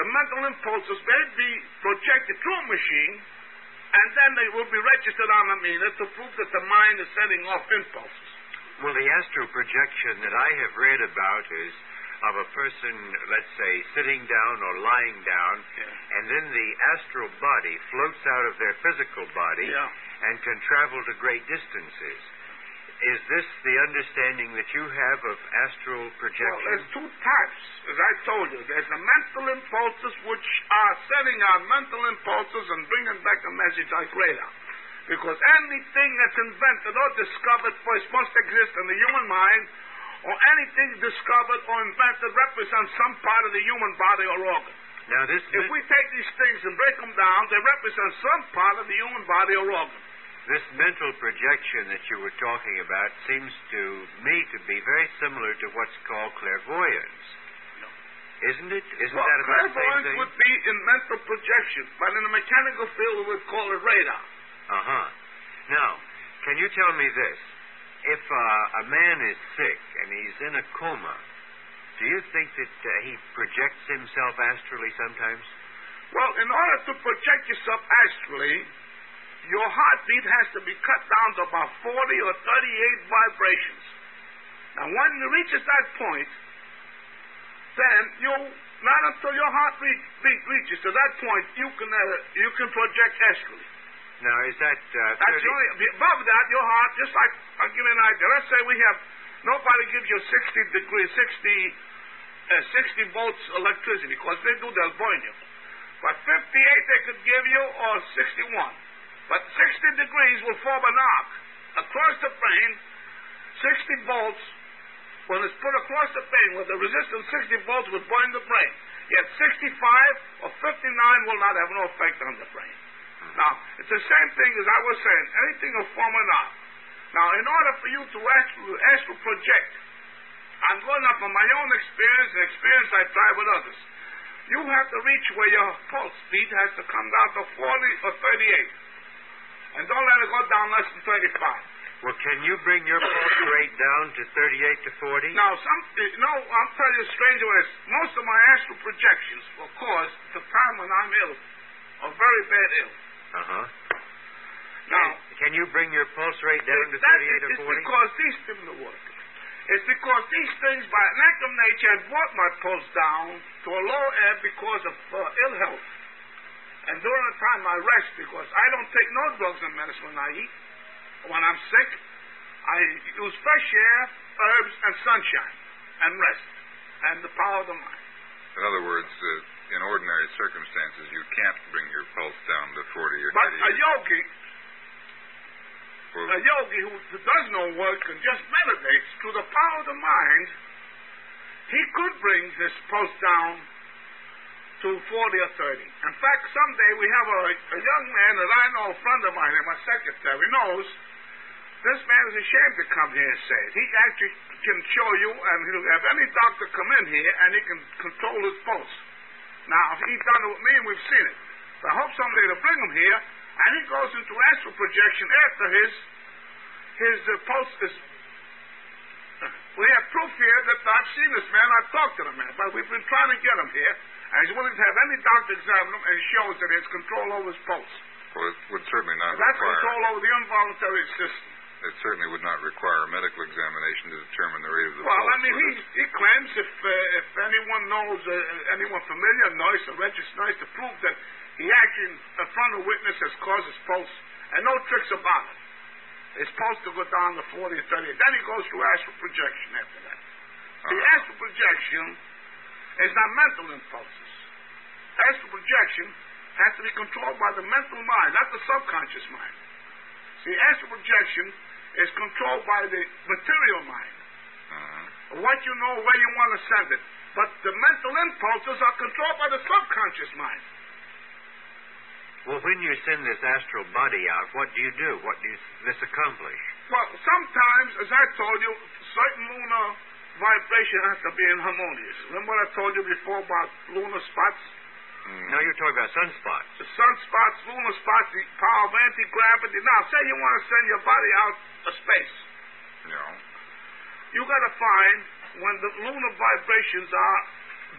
the mental impulses may be projected through a machine, and then they will be registered on a meter to prove that the mind is sending off impulses. Well, the astral projection that I have read about is of a person, let's say, sitting down or lying down, and then the astral body floats out of their physical body Yeah. And can travel to great distances. Is this the understanding that you have of astral projection? Well, there's two types, as I told you. There's the mental impulses, which are sending our mental impulses and bringing back a message like radar. Because anything that's invented or discovered first must exist in the human mind, or anything discovered or invented represents some part of the human body or organ. now, this If we take these things and break them down, they represent some part of the human body or organ. This mental projection that you were talking about seems to me to be very similar to what's called clairvoyance. Isn't it? Isn't well, that about the same clairvoyance thing? would be in mental projection, but in the mechanical field we would call it radar. Uh huh. Now, can you tell me this? If uh, a man is sick and he's in a coma, do you think that uh, he projects himself astrally sometimes? Well, in order to project yourself astrally, your heartbeat has to be cut down to about 40 or 38 vibrations. Now, when it reaches that point, then you, not until your heartbeat beat reaches to that point, you can uh, you can project astrally. Now, is that uh, 30 the only, above that, your heart, just like, I'll give you an idea. Let's say we have, nobody gives you 60 degrees, 60, uh, 60 volts electricity, because they do, they'll burn you. But 58 they could give you, or 61. But 60 degrees will form an arc across the brain, 60 volts, when it's put across the brain with the resistance 60 volts would burn the brain. Yet 65 or 59 will not have no effect on the brain. Now, it's the same thing as I was saying. Anything will form an arc. Now, in order for you to astral project, I'm going up on my own experience and experience I try with others. You have to reach where your pulse beat has to come down to 40 or 38. And don't let it go down less than 35. Well, can you bring your pulse rate down to 38 to 40? Now, some, you know, I'll tell you a strange way. Most of my astral projections will cause the time when I'm ill, or very bad ill. Uh huh. Now, Can you bring your pulse rate down to 38 is or 40? because these things will work. It's because these things, by an act of nature, have brought my pulse down to a low ebb because of uh, ill health. And during the time I rest, because I don't take no drugs and medicine when I eat. When I'm sick, I use fresh air, herbs, and sunshine, and rest, and the power of the mind. In other words, uh, in ordinary circumstances, you can't bring your pulse down to 40 or But a yogi, Well, a yogi who does no work and just meditates through the power of the mind, he could bring this pulse down to 40 or 30. In fact, someday we have a, a young man that I know, a friend of mine, and my secretary knows. This man is ashamed to come here and say it. He actually can show you, and he'll have any doctor come in here, and he can control his pulse. Now, he's done it with me, and we've seen it. So I hope someday to bring him here, and he goes into astral projection after his his uh, pulse is. We have proof here that I've seen this man. I've talked to the man, but we've been trying to get him here, he's willing to have any doctor examine him, and shows that he has control over his pulse. well, it would certainly not That's require. control over the involuntary system. It certainly would not require a medical examination to determine the rate of the Well, pulse. I mean, he, it? he claims if uh, if anyone knows, uh, anyone familiar, a nurse, a registered nurse, to prove that he actually, in front of a witness, has caused his pulse, and no tricks about it. His pulse to go down to 40 or 30. Then he goes to astral projection after that. The Uh-huh. astral projection is not mental impulses. Astral projection has to be controlled by the mental mind, not the subconscious mind. See, astral projection is controlled by the material mind Uh-huh. what you know, where you want to send it. But the mental impulses are controlled by the subconscious mind. Well, when you send this astral body out, what do you do? What do you, this accomplish? Well, sometimes, as I told you, certain lunar vibration has to be in harmonious. Remember what I told you before about lunar spots? Now you're talking about sunspots. The sunspots, lunar spots, the power of anti-gravity. Now, say you want to send your body out to space. Know. You got to find when the lunar vibrations are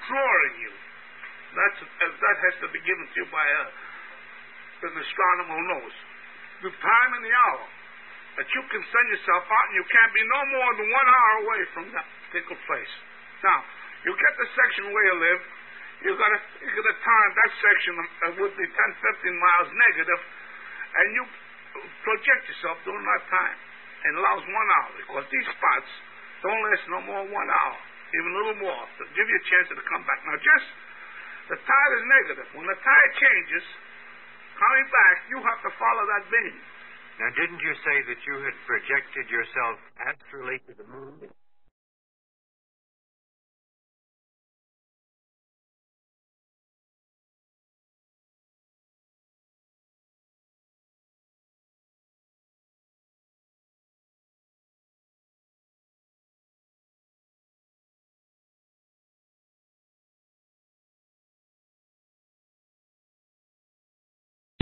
drawing you. That's uh, that has to be given to you by a, an astronomer who knows the time and the hour that you can send yourself out, and you can't be no more than one hour away from that particular place. Now, you get the section where you live. You got to you got to time that section would be 10, 15 miles negative, and you project yourself during that time. It allows one hour because these spots don't last no more than one hour, even a little more, to give you a chance to come back. Now, just the tide is negative. When the tide changes, coming back, you have to follow that beam. Now, didn't you say that you had projected yourself astrally to the moon?